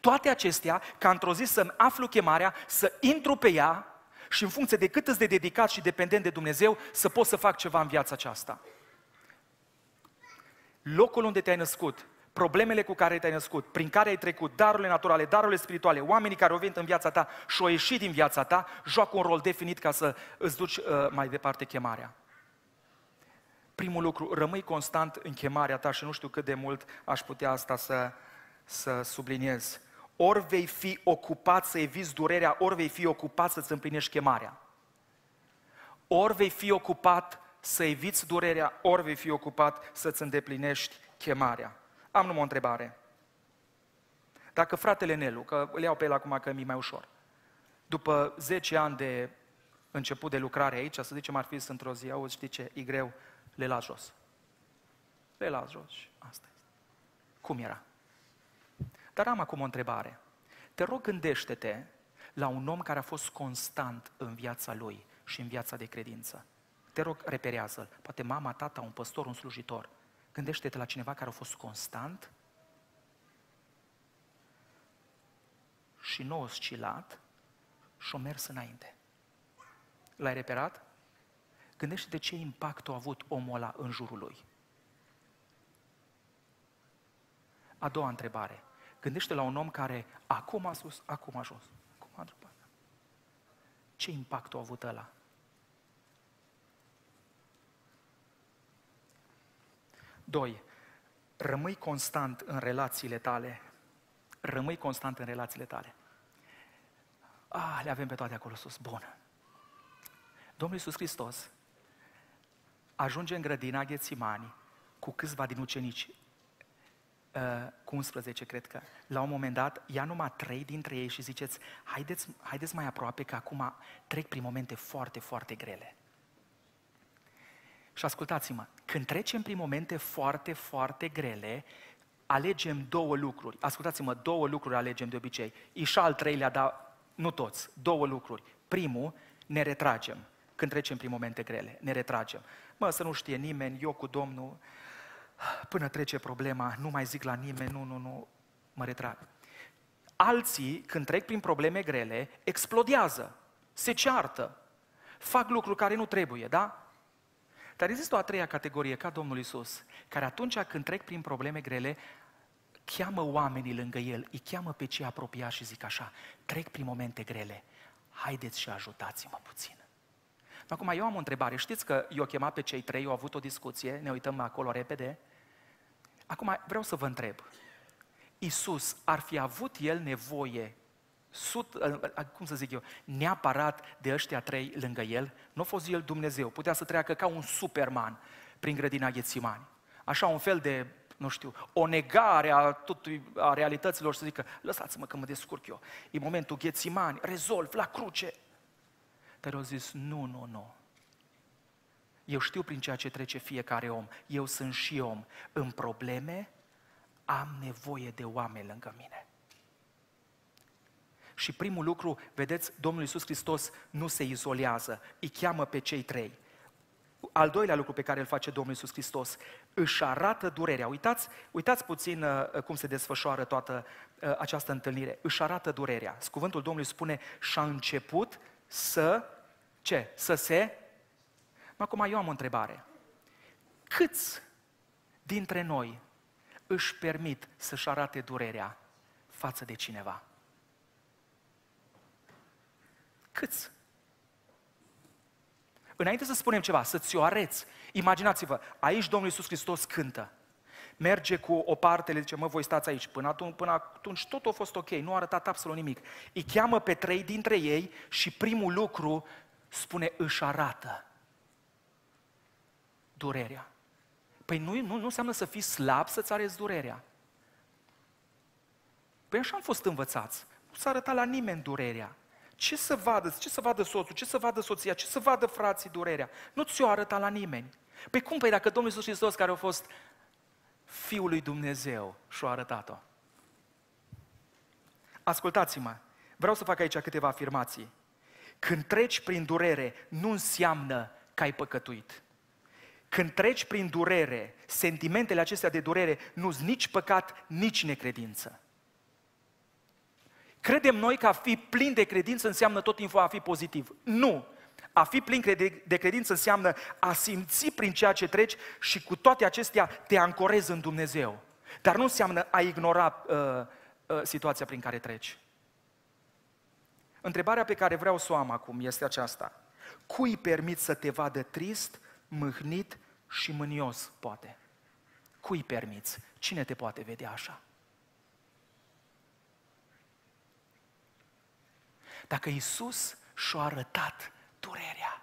S1: Toate acestea, ca într-o zi să-mi aflu chemarea, să intru pe ea și în funcție de cât îți de dedicat și dependent de Dumnezeu, să pot să fac ceva în viața aceasta locul unde te-ai născut, problemele cu care te-ai născut, prin care ai trecut, darurile naturale, darurile spirituale, oamenii care au venit în viața ta și au ieșit din viața ta, joacă un rol definit ca să îți duci uh, mai departe chemarea. Primul lucru, rămâi constant în chemarea ta și nu știu cât de mult aș putea asta să, să subliniez. Ori vei fi ocupat să eviți durerea, ori vei fi ocupat să-ți împlinești chemarea. Ori vei fi ocupat să eviți durerea, ori vei fi ocupat să-ți îndeplinești chemarea. Am numai o întrebare. Dacă fratele Nelu, că îl iau pe el acum că mi mai ușor, după 10 ani de început de lucrare aici, să zicem ar fi să într-o zi, auzi, știi ce, e greu, le las jos. Le las jos și asta este. Cum era? Dar am acum o întrebare. Te rog, gândește-te la un om care a fost constant în viața lui și în viața de credință. Te rog, reperează-l. Poate mama, tata, un păstor, un slujitor. Gândește-te la cineva care a fost constant și nu oscilat și a mers înainte. L-ai reperat? Gândește-te ce impact a avut omul ăla în jurul lui. A doua întrebare. Gândește la un om care acum a sus, acum a jos, acum a Ce impact a avut ăla? Doi, rămâi constant în relațiile tale. Rămâi constant în relațiile tale. Ah, le avem pe toate acolo sus. Bun. Domnul Iisus Hristos ajunge în grădina Ghețimani cu câțiva din ucenici, uh, cu 11 cred că, la un moment dat ia numai trei dintre ei și ziceți, haideți, haideți mai aproape că acum trec prin momente foarte, foarte grele. Și ascultați-mă, când trecem prin momente foarte, foarte grele, alegem două lucruri. Ascultați-mă, două lucruri alegem de obicei. E și al treilea, dar nu toți. Două lucruri. Primul, ne retragem când trecem prin momente grele. Ne retragem. Mă, să nu știe nimeni, eu cu Domnul, până trece problema, nu mai zic la nimeni, nu, nu, nu, mă retrag. Alții, când trec prin probleme grele, explodează, se ceartă, fac lucruri care nu trebuie, da? Dar există o a treia categorie, ca Domnul Isus, care atunci când trec prin probleme grele, cheamă oamenii lângă el, îi cheamă pe cei apropiați și zic așa, trec prin momente grele, haideți și ajutați-mă puțin. Acum, eu am o întrebare. Știți că eu chemat pe cei trei, au avut o discuție, ne uităm acolo repede. Acum, vreau să vă întreb. Isus ar fi avut el nevoie sut, cum să zic eu, neapărat de ăștia trei lângă el, nu a fost el Dumnezeu, putea să treacă ca un superman prin grădina Ghețimani. Așa un fel de, nu știu, o negare a, tutui, a realităților să zică, lăsați-mă că mă descurc eu. E momentul Ghețimani, rezolv la cruce. Dar au zis, nu, nu, nu. Eu știu prin ceea ce trece fiecare om. Eu sunt și om. În probleme am nevoie de oameni lângă mine. Și primul lucru, vedeți, Domnul Iisus Hristos nu se izolează, îi cheamă pe cei trei. Al doilea lucru pe care îl face Domnul Iisus Hristos, își arată durerea. Uitați, uitați puțin uh, cum se desfășoară toată uh, această întâlnire. Își arată durerea. Cuvântul Domnului spune, și-a început să, ce? Să se... Acum eu am o întrebare. Câți dintre noi își permit să-și arate durerea față de cineva? Câți? Înainte să spunem ceva, să ți-o areți, imaginați-vă, aici Domnul Iisus Hristos cântă. Merge cu o parte, le zice, mă, voi stați aici. Până atunci, până atunci tot a fost ok, nu a arătat absolut nimic. Îi cheamă pe trei dintre ei și primul lucru spune, își arată durerea. Păi nu, nu, nu înseamnă să fii slab să-ți arăți durerea. Păi așa am fost învățați. Nu s-a arătat la nimeni durerea. Ce să vadă? Ce să vadă soțul? Ce să vadă soția? Ce să vadă frații durerea? Nu ți-o arăta la nimeni. Păi cum? Păi dacă Domnul Iisus Hristos, care a fost Fiul lui Dumnezeu, și-a arătat-o. Ascultați-mă, vreau să fac aici câteva afirmații. Când treci prin durere, nu înseamnă că ai păcătuit. Când treci prin durere, sentimentele acestea de durere nu sunt nici păcat, nici necredință. Credem noi că a fi plin de credință înseamnă tot timpul a fi pozitiv. Nu! A fi plin de credință înseamnă a simți prin ceea ce treci și cu toate acestea te ancorezi în Dumnezeu. Dar nu înseamnă a ignora uh, uh, situația prin care treci. Întrebarea pe care vreau să o am acum este aceasta. Cui permit să te vadă trist, mâhnit și mânios, poate? Cui permiți? Cine te poate vedea așa? Dacă Isus și-a arătat durerea,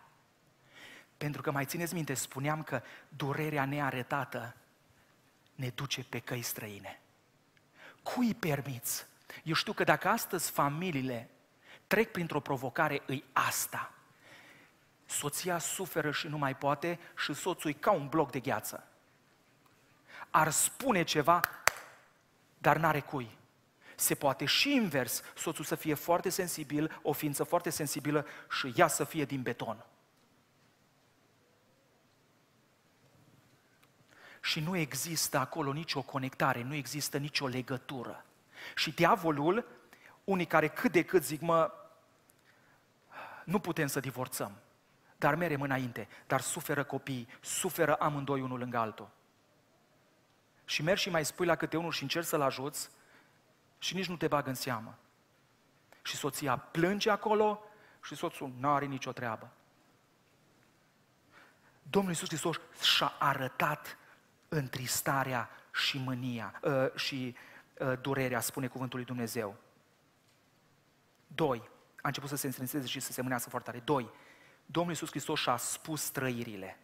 S1: pentru că mai țineți minte, spuneam că durerea nearătată ne duce pe căi străine. Cui permiți? Eu știu că dacă astăzi familiile trec printr-o provocare, îi asta. Soția suferă și nu mai poate și soțul e ca un bloc de gheață. Ar spune ceva, dar n-are cui. Se poate și invers, soțul să fie foarte sensibil, o ființă foarte sensibilă și ea să fie din beton. Și nu există acolo nicio conectare, nu există nicio legătură. Și diavolul, unii care cât de cât zic, mă, nu putem să divorțăm, dar merem înainte, dar suferă copii, suferă amândoi unul lângă altul. Și mergi și mai spui la câte unul și încerci să-l ajuți și nici nu te bagă în seamă. Și soția plânge acolo și soțul nu are nicio treabă. Domnul Iisus Hristos și-a arătat întristarea și mânia uh, și uh, durerea, spune cuvântul lui Dumnezeu. Doi, a început să se înstrânseze și să se mânească foarte tare. Doi, Domnul Iisus Hristos și-a spus trăirile.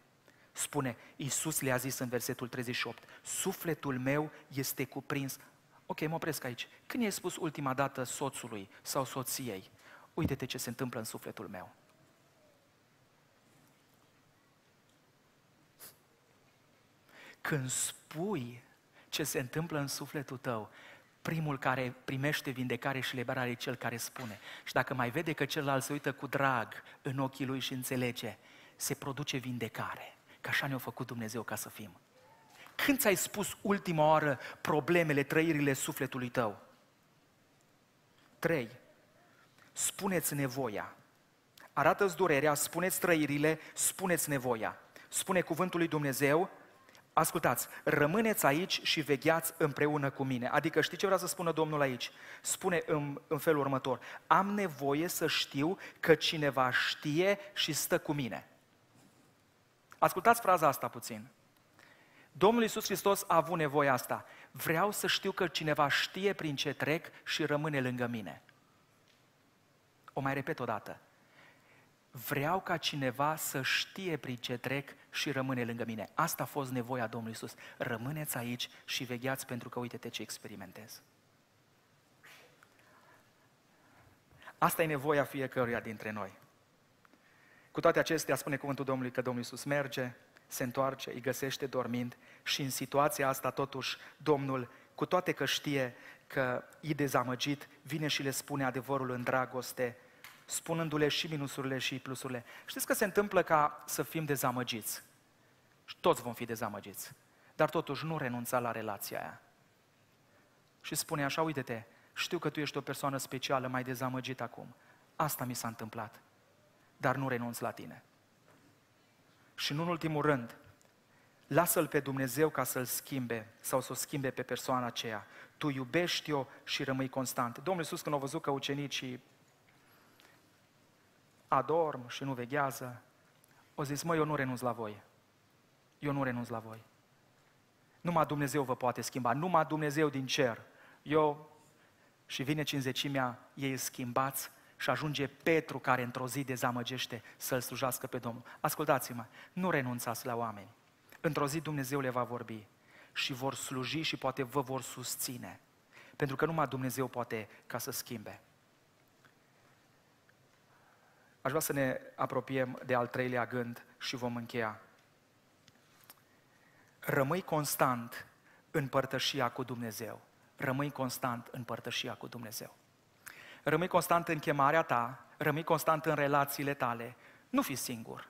S1: Spune, Iisus le-a zis în versetul 38, sufletul meu este cuprins. Ok, mă opresc aici. Când i-ai spus ultima dată soțului sau soției, uite-te ce se întâmplă în sufletul meu. Când spui ce se întâmplă în sufletul tău, primul care primește vindecare și liberare e cel care spune. Și dacă mai vede că celălalt se uită cu drag în ochii lui și înțelege, se produce vindecare. Că așa ne-a făcut Dumnezeu ca să fim. Când ți-ai spus ultima oară problemele, trăirile sufletului tău? Trei. Spuneți nevoia. Arată-ți durerea, spuneți trăirile, spuneți nevoia. Spune cuvântul lui Dumnezeu, Ascultați, rămâneți aici și vegheați împreună cu mine. Adică știi ce vrea să spună Domnul aici? Spune în, în felul următor, am nevoie să știu că cineva știe și stă cu mine. Ascultați fraza asta puțin. Domnul Iisus Hristos a avut nevoie asta. Vreau să știu că cineva știe prin ce trec și rămâne lângă mine. O mai repet o dată. Vreau ca cineva să știe prin ce trec și rămâne lângă mine. Asta a fost nevoia Domnului Isus. Rămâneți aici și vegheați pentru că uite-te ce experimentez. Asta e nevoia fiecăruia dintre noi. Cu toate acestea, spune cuvântul Domnului că Domnul Isus merge, se întoarce, îi găsește dormind și în situația asta totuși Domnul, cu toate că știe că e dezamăgit, vine și le spune adevărul în dragoste, spunându-le și minusurile și plusurile. Știți că se întâmplă ca să fim dezamăgiți. Și toți vom fi dezamăgiți. Dar totuși nu renunța la relația aia. Și spune așa, uite-te, știu că tu ești o persoană specială, mai dezamăgit acum. Asta mi s-a întâmplat. Dar nu renunț la tine. Și în ultimul rând, lasă-L pe Dumnezeu ca să-L schimbe sau să o schimbe pe persoana aceea. Tu iubești-o și rămâi constant. Domnul Iisus când a văzut că ucenicii adorm și nu veghează, o zis, mă, eu nu renunț la voi. Eu nu renunț la voi. Numai Dumnezeu vă poate schimba, numai Dumnezeu din cer. Eu și vine cinzecimea, ei schimbați și ajunge Petru care într-o zi dezamăgește să-L slujească pe Domnul. Ascultați-mă, nu renunțați la oameni. Într-o zi Dumnezeu le va vorbi și vor sluji și poate vă vor susține. Pentru că numai Dumnezeu poate ca să schimbe. Aș vrea să ne apropiem de al treilea gând și vom încheia. Rămâi constant în părtășia cu Dumnezeu. Rămâi constant în părtășia cu Dumnezeu. Rămâi constant în chemarea ta, rămâi constant în relațiile tale. Nu fi singur.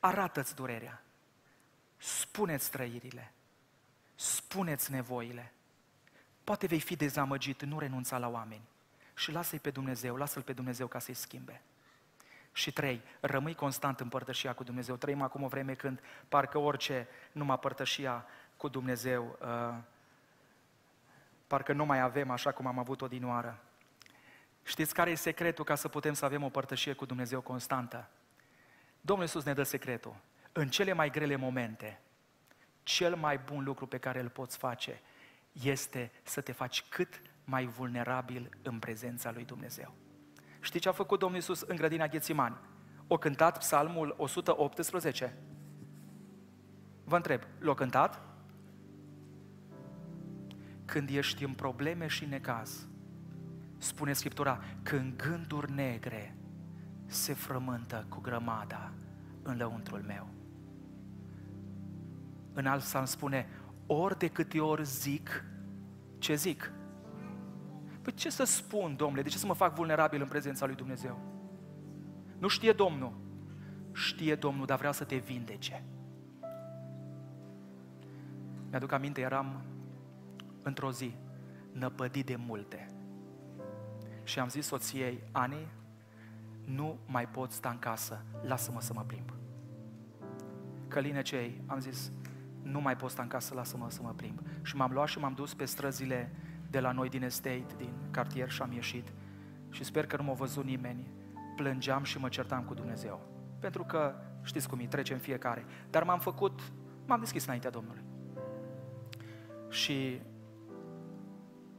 S1: Arată-ți durerea. Spune-ți trăirile. Spune-ți nevoile. Poate vei fi dezamăgit, nu renunța la oameni și lasă-i pe Dumnezeu, lasă-L pe Dumnezeu ca să-i schimbe. Și trei, rămâi constant în părtășia cu Dumnezeu. Trăim acum o vreme când parcă orice numai părtășia cu Dumnezeu, uh, parcă nu mai avem așa cum am avut-o din oară. Știți care e secretul ca să putem să avem o părtășie cu Dumnezeu constantă? Domnul Iisus ne dă secretul. În cele mai grele momente, cel mai bun lucru pe care îl poți face este să te faci cât mai vulnerabil în prezența lui Dumnezeu. Știi ce a făcut Domnul Iisus în grădina Ghețimani? O cântat psalmul 118. Vă întreb, l-a cântat? Când ești în probleme și necaz, spune Scriptura, când gânduri negre se frământă cu grămada în lăuntrul meu. În alt psalm spune, ori de câte ori zic, ce zic? Păi ce să spun, domnule? De ce să mă fac vulnerabil în prezența lui Dumnezeu? Nu știe Domnul. Știe Domnul, dar vrea să te vindece. Mi-aduc aminte, eram într-o zi năpădit de multe. Și am zis soției, Ani, nu mai pot sta în casă, lasă-mă să mă plimb. Căline cei, am zis, nu mai pot sta în casă, lasă-mă să mă plimb. Și m-am luat și m-am dus pe străzile de la noi din estate, din cartier și am ieșit și sper că nu m-a văzut nimeni. Plângeam și mă certam cu Dumnezeu. Pentru că știți cum îi trecem fiecare. Dar m-am făcut M-am deschis înaintea Domnului. Și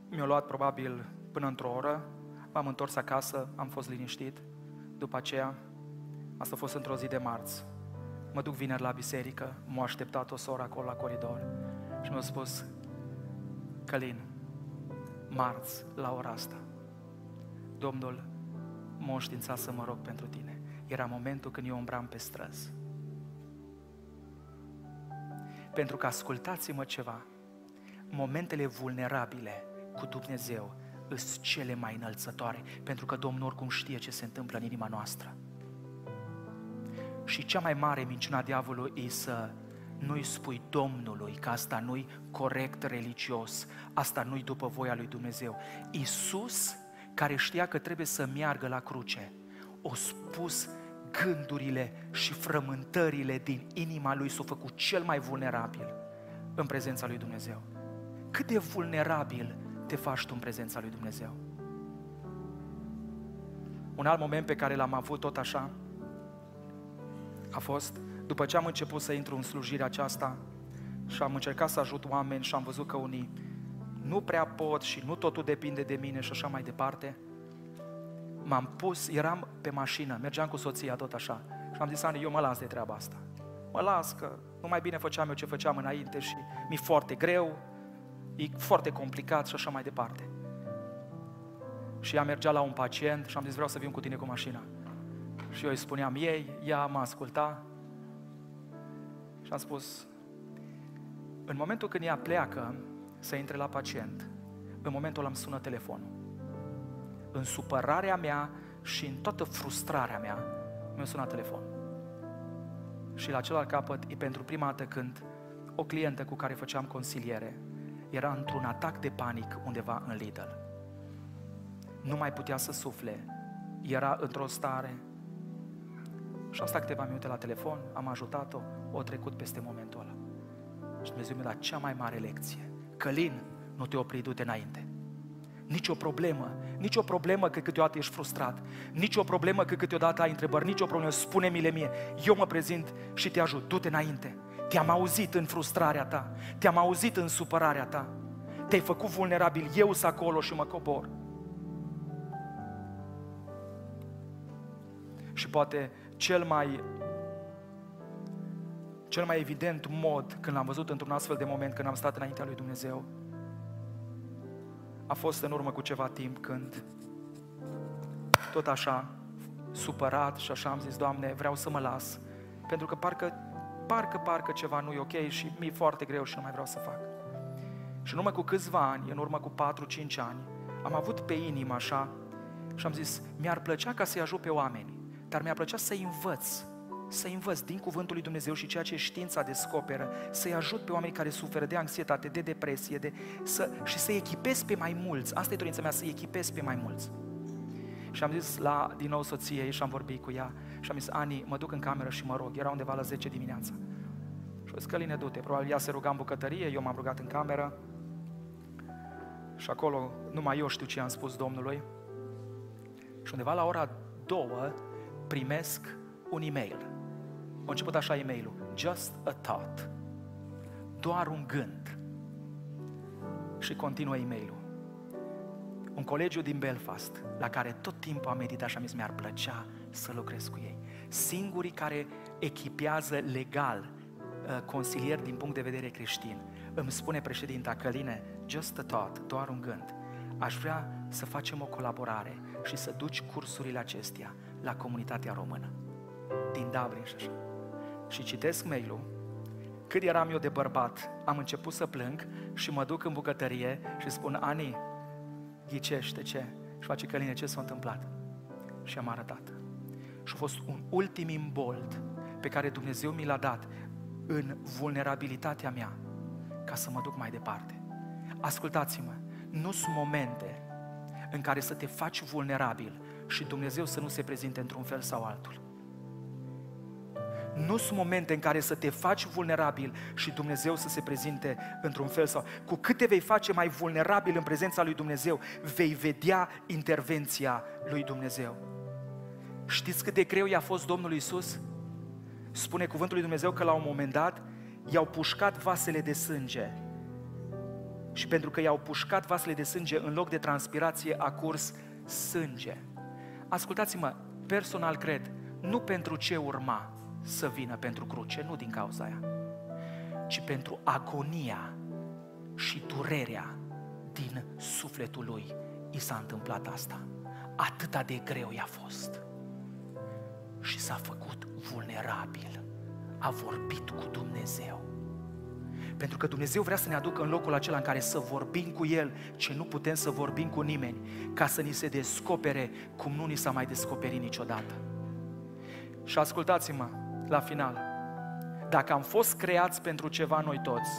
S1: mi-a luat probabil până într-o oră, m-am întors acasă, am fost liniștit. După aceea, asta a fost într-o zi de marți. Mă duc vineri la biserică, m-a așteptat o soră acolo la coridor și mi-a spus, Călin, marți, la ora asta, Domnul m-a înștiințat să mă rog pentru tine. Era momentul când eu umbram pe străzi. Pentru că ascultați-mă ceva, momentele vulnerabile cu Dumnezeu sunt cele mai înălțătoare, pentru că Domnul oricum știe ce se întâmplă în inima noastră. Și cea mai mare minciuna diavolului e să nu-i spui Domnului că asta nu-i corect religios, asta nu-i după voia lui Dumnezeu. Iisus, care știa că trebuie să meargă la cruce, o spus gândurile și frământările din inima lui s-au făcut cel mai vulnerabil în prezența lui Dumnezeu. Cât de vulnerabil te faci tu în prezența lui Dumnezeu? Un alt moment pe care l-am avut tot așa a fost după ce am început să intru în slujirea aceasta și am încercat să ajut oameni și am văzut că unii nu prea pot și nu totul depinde de mine și așa mai departe, m-am pus, eram pe mașină, mergeam cu soția tot așa și am zis, Ani, eu mă las de treaba asta. Mă las că nu mai bine făceam eu ce făceam înainte și mi-e foarte greu, e foarte complicat și așa mai departe. Și ea mergea la un pacient și am zis, vreau să vin cu tine cu mașina. Și eu îi spuneam ei, ea mă asculta și am spus, în momentul când ea pleacă să intre la pacient, în momentul ăla îmi sună telefonul. În supărarea mea și în toată frustrarea mea, mi-a sunat telefonul. Și la celălalt capăt e pentru prima dată când o clientă cu care făceam consiliere era într-un atac de panic undeva în Lidl. Nu mai putea să sufle, era într-o stare și am stat câteva minute la telefon, am ajutat-o, o trecut peste momentul ăla. Și Dumnezeu mi-a dat cea mai mare lecție. Călin, nu te opri, du-te înainte. Nici o problemă, nici o problemă că câteodată ești frustrat, nici o problemă că câteodată ai întrebări, nici o problemă, spune-mi-le mie, eu mă prezint și te ajut, du-te înainte. Te-am auzit în frustrarea ta, te-am auzit în supărarea ta, te-ai făcut vulnerabil, eu sunt acolo și mă cobor. Și poate cel mai cel mai evident mod când l-am văzut într-un astfel de moment când am stat înaintea lui Dumnezeu a fost în urmă cu ceva timp când tot așa supărat și așa am zis, Doamne, vreau să mă las. Pentru că parcă, parcă, parcă ceva nu e ok și mi-e foarte greu și nu mai vreau să fac. Și în urmă cu câțiva ani, în urmă cu 4-5 ani, am avut pe inimă așa și am zis, mi-ar plăcea ca să-i ajut pe oameni dar mi-a plăcea să învăț, să învăț din Cuvântul lui Dumnezeu și ceea ce știința descoperă, să-i ajut pe oameni care suferă de anxietate, de depresie, de, să, și să-i echipez pe mai mulți. Asta e dorința mea, să-i echipez pe mai mulți. Și am zis la, din nou soției și am vorbit cu ea și am zis, Ani, mă duc în cameră și mă rog. Era undeva la 10 dimineața. Și o zis, Căline, du-te. Probabil ea se ruga în bucătărie, eu m-am rugat în cameră. Și acolo numai eu știu ce am spus Domnului. Și undeva la ora două primesc un e-mail. A început așa e-mailul. Just a thought. Doar un gând. Și continuă e-mailul. Un colegiu din Belfast, la care tot timpul am meditat și am zis, mi-ar plăcea să lucrez cu ei. Singurii care echipează legal uh, consilieri din punct de vedere creștin. Îmi spune președinta Căline, just a thought, doar un gând. Aș vrea să facem o colaborare și să duci cursurile acestea la comunitatea română, din Dublin și așa. Și citesc mail-ul, cât eram eu de bărbat, am început să plâng și mă duc în bucătărie și spun, Ani, ghicește ce? Și face Căline, ce s-a întâmplat? Și am arătat. Și a fost un ultim imbold pe care Dumnezeu mi l-a dat în vulnerabilitatea mea ca să mă duc mai departe. Ascultați-mă, nu sunt momente în care să te faci vulnerabil și Dumnezeu să nu se prezinte într-un fel sau altul. Nu sunt momente în care să te faci vulnerabil și Dumnezeu să se prezinte într-un fel sau Cu cât te vei face mai vulnerabil în prezența lui Dumnezeu, vei vedea intervenția lui Dumnezeu. Știți cât de greu i-a fost Domnul Isus? Spune cuvântul lui Dumnezeu că la un moment dat i-au pușcat vasele de sânge. Și pentru că i-au pușcat vasele de sânge, în loc de transpirație a curs sânge. Ascultați-mă, personal cred, nu pentru ce urma să vină pentru cruce, nu din cauza aia, ci pentru agonia și durerea din sufletul lui i s-a întâmplat asta. Atâta de greu i-a fost. Și s-a făcut vulnerabil. A vorbit cu Dumnezeu. Pentru că Dumnezeu vrea să ne aducă în locul acela în care să vorbim cu El ce nu putem să vorbim cu nimeni, ca să ni se descopere cum nu ni s-a mai descoperit niciodată. Și ascultați-mă, la final, dacă am fost creați pentru ceva noi toți,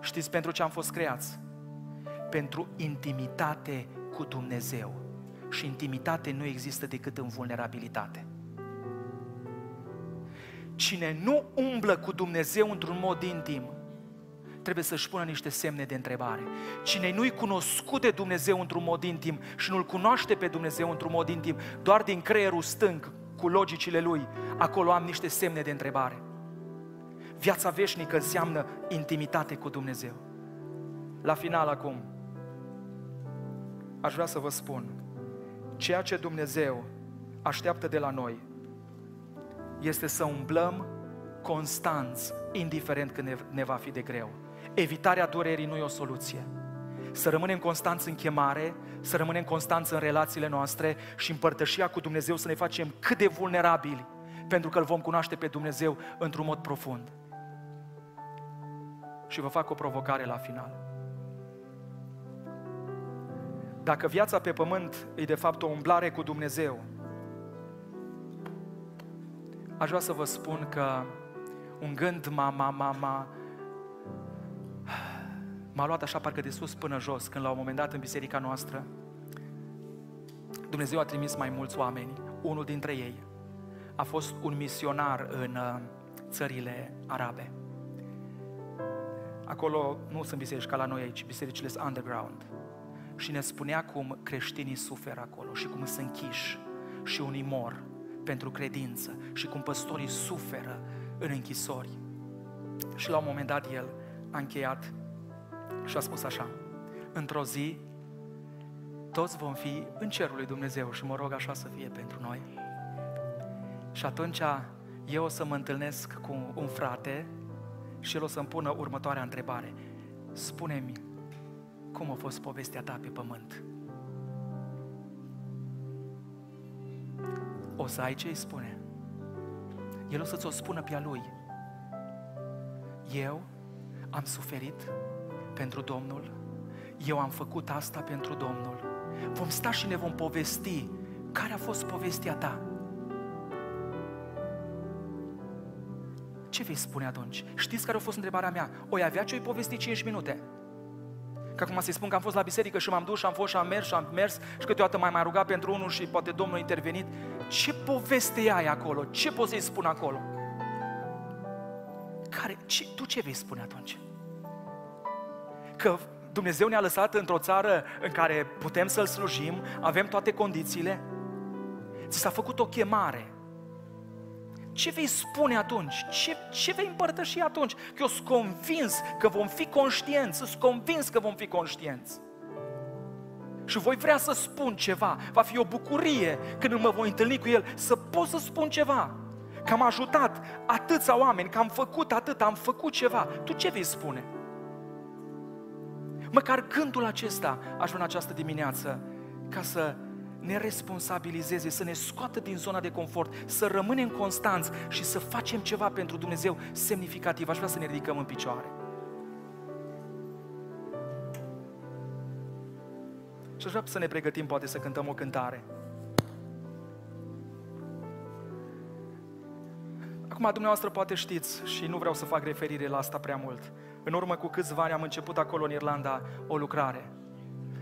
S1: știți pentru ce am fost creați? Pentru intimitate cu Dumnezeu. Și intimitate nu există decât în vulnerabilitate. Cine nu umblă cu Dumnezeu într-un mod intim, trebuie să-și pună niște semne de întrebare. Cine nu-i cunoscut de Dumnezeu într-un mod intim și nu-L cunoaște pe Dumnezeu într-un mod intim, doar din creierul stâng, cu logicile lui, acolo am niște semne de întrebare. Viața veșnică înseamnă intimitate cu Dumnezeu. La final acum, aș vrea să vă spun, ceea ce Dumnezeu așteaptă de la noi este să umblăm constanți, indiferent când ne, ne va fi de greu. Evitarea durerii nu e o soluție. Să rămânem constanți în chemare, să rămânem constanți în relațiile noastre și împărtășia cu Dumnezeu să ne facem cât de vulnerabili, pentru că îl vom cunoaște pe Dumnezeu într-un mod profund. Și vă fac o provocare la final. Dacă viața pe pământ e de fapt o umblare cu Dumnezeu, aș vrea să vă spun că un gând m-a, m-a, m-a, m-a, m-a luat așa parcă de sus până jos, când la un moment dat în biserica noastră, Dumnezeu a trimis mai mulți oameni, unul dintre ei a fost un misionar în uh, țările arabe. Acolo nu sunt biserici ca la noi aici, bisericile sunt underground. Și ne spunea cum creștinii suferă acolo și cum sunt închiși și unii mor pentru credință și cum păstorii suferă în închisori. Și la un moment dat el a încheiat și a spus așa, într-o zi toți vom fi în cerul lui Dumnezeu și mă rog așa să fie pentru noi. Și atunci eu o să mă întâlnesc cu un frate și el o să-mi pună următoarea întrebare. Spune-mi, cum a fost povestea ta pe pământ? O să ai ce îi spune. El o să-ți o spună pe a lui. Eu am suferit pentru Domnul, eu am făcut asta pentru Domnul. Vom sta și ne vom povesti care a fost povestea ta. Ce vei spune atunci? Știți care a fost întrebarea mea? O avea ce-i povesti 5 minute? Că acum să-i spun că am fost la biserică și m-am dus și am fost și am mers și am mers și câteodată mai mai rugat pentru unul și poate Domnul a intervenit. Ce poveste ai acolo? Ce poți să-i spun acolo? Care, ce, tu ce vei spune atunci? Că Dumnezeu ne-a lăsat într-o țară în care putem să-L slujim, avem toate condițiile? Ți s-a făcut o chemare. Ce vei spune atunci? Ce, ce vei împărtăși atunci? Că eu sunt convins că vom fi conștienți, sunt convins că vom fi conștienți. Și voi vrea să spun ceva. Va fi o bucurie când mă voi întâlni cu El să pot să spun ceva. Că am ajutat atâția oameni, că am făcut atât, am făcut ceva. Tu ce vei spune? Măcar gândul acesta aș vrea în această dimineață ca să ne responsabilizeze, să ne scoată din zona de confort, să rămânem constanți și să facem ceva pentru Dumnezeu semnificativ. Aș vrea să ne ridicăm în picioare. Și aș vrea să ne pregătim poate să cântăm o cântare. Acum, dumneavoastră poate știți și nu vreau să fac referire la asta prea mult. În urmă cu câțiva ani am început acolo în Irlanda o lucrare.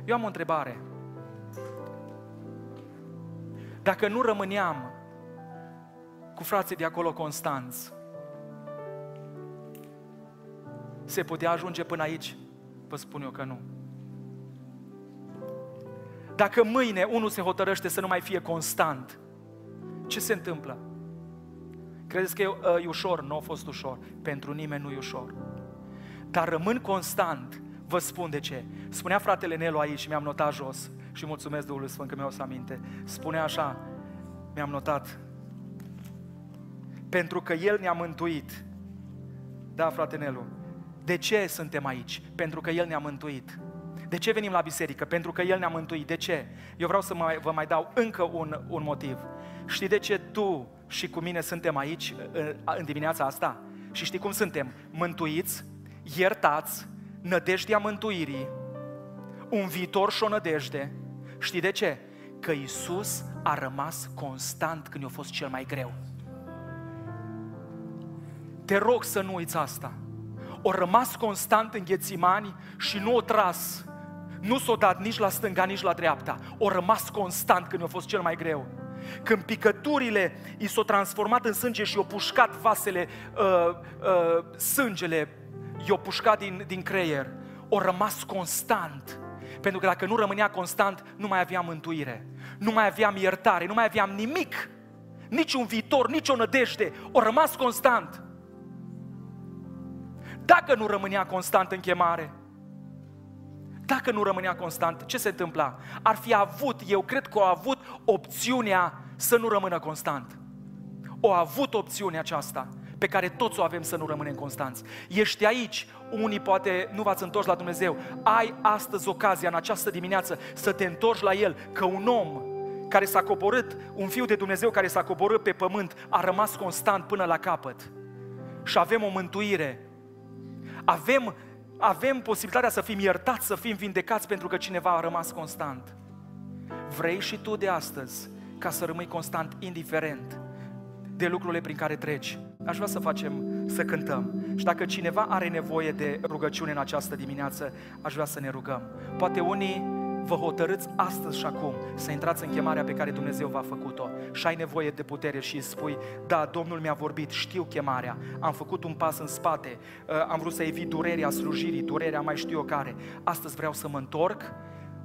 S1: Eu am o întrebare. Dacă nu rămâneam cu frații de acolo constanți, se putea ajunge până aici? Vă spun eu că nu. Dacă mâine unul se hotărăște să nu mai fie constant, ce se întâmplă? Credeți că e, uh, e ușor? Nu a fost ușor. Pentru nimeni nu e ușor. Dar rămân constant, vă spun de ce. Spunea fratele Nelu aici și mi-am notat jos și mulțumesc Duhului Sfânt că mi-au să aminte. Spunea așa, mi-am notat, pentru că El ne-a mântuit. Da, frate Nelu, de ce suntem aici? Pentru că El ne-a mântuit. De ce venim la biserică? Pentru că El ne-a mântuit. De ce? Eu vreau să mai, vă mai dau încă un, un motiv. Știi de ce tu și cu mine suntem aici în, în dimineața asta? Și știi cum suntem? Mântuiți, iertați, nădejdea mântuirii, un viitor și o nădejde. Știi de ce? Că Isus a rămas constant când i-a fost cel mai greu. Te rog să nu uiți asta. O rămas constant în ghețimani și nu o tras. Nu s-o dat nici la stânga, nici la dreapta. O rămas constant când i-a fost cel mai greu. Când picăturile i s-au transformat în sânge și i-au pușcat vasele, uh, uh, sângele, i-au pușcat din, din creier, o rămas constant. Pentru că dacă nu rămânea constant, nu mai aveam mântuire, nu mai aveam iertare, nu mai aveam nimic, niciun viitor, nicio nădejde, o rămas constant. Dacă nu rămânea constant în chemare, dacă nu rămânea constant, ce se întâmpla? Ar fi avut, eu cred că a avut opțiunea să nu rămână constant. O a avut opțiunea aceasta pe care toți o avem să nu rămânem constanți. Ești aici, unii poate nu v-ați întors la Dumnezeu, ai astăzi ocazia în această dimineață să te întorci la El, că un om care s-a coborât, un fiu de Dumnezeu care s-a coborât pe pământ, a rămas constant până la capăt. Și avem o mântuire. Avem avem posibilitatea să fim iertați, să fim vindecați pentru că cineva a rămas constant. Vrei și tu de astăzi ca să rămâi constant, indiferent de lucrurile prin care treci. Aș vrea să facem, să cântăm. Și dacă cineva are nevoie de rugăciune în această dimineață, aș vrea să ne rugăm. Poate unii vă hotărâți astăzi și acum să intrați în chemarea pe care Dumnezeu v-a făcut-o și ai nevoie de putere și îi spui, da, Domnul mi-a vorbit, știu chemarea, am făcut un pas în spate, uh, am vrut să evit durerea slujirii, durerea mai știu eu care. Astăzi vreau să mă întorc,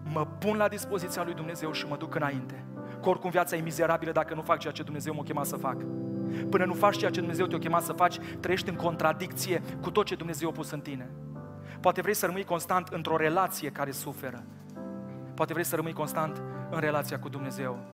S1: mă pun la dispoziția lui Dumnezeu și mă duc înainte. Că oricum viața e mizerabilă dacă nu fac ceea ce Dumnezeu m-a chemat să fac. Până nu faci ceea ce Dumnezeu te-a chemat să faci, trăiești în contradicție cu tot ce Dumnezeu a pus în tine. Poate vrei să rămâi constant într-o relație care suferă. Poate vrei să rămâi constant în relația cu Dumnezeu.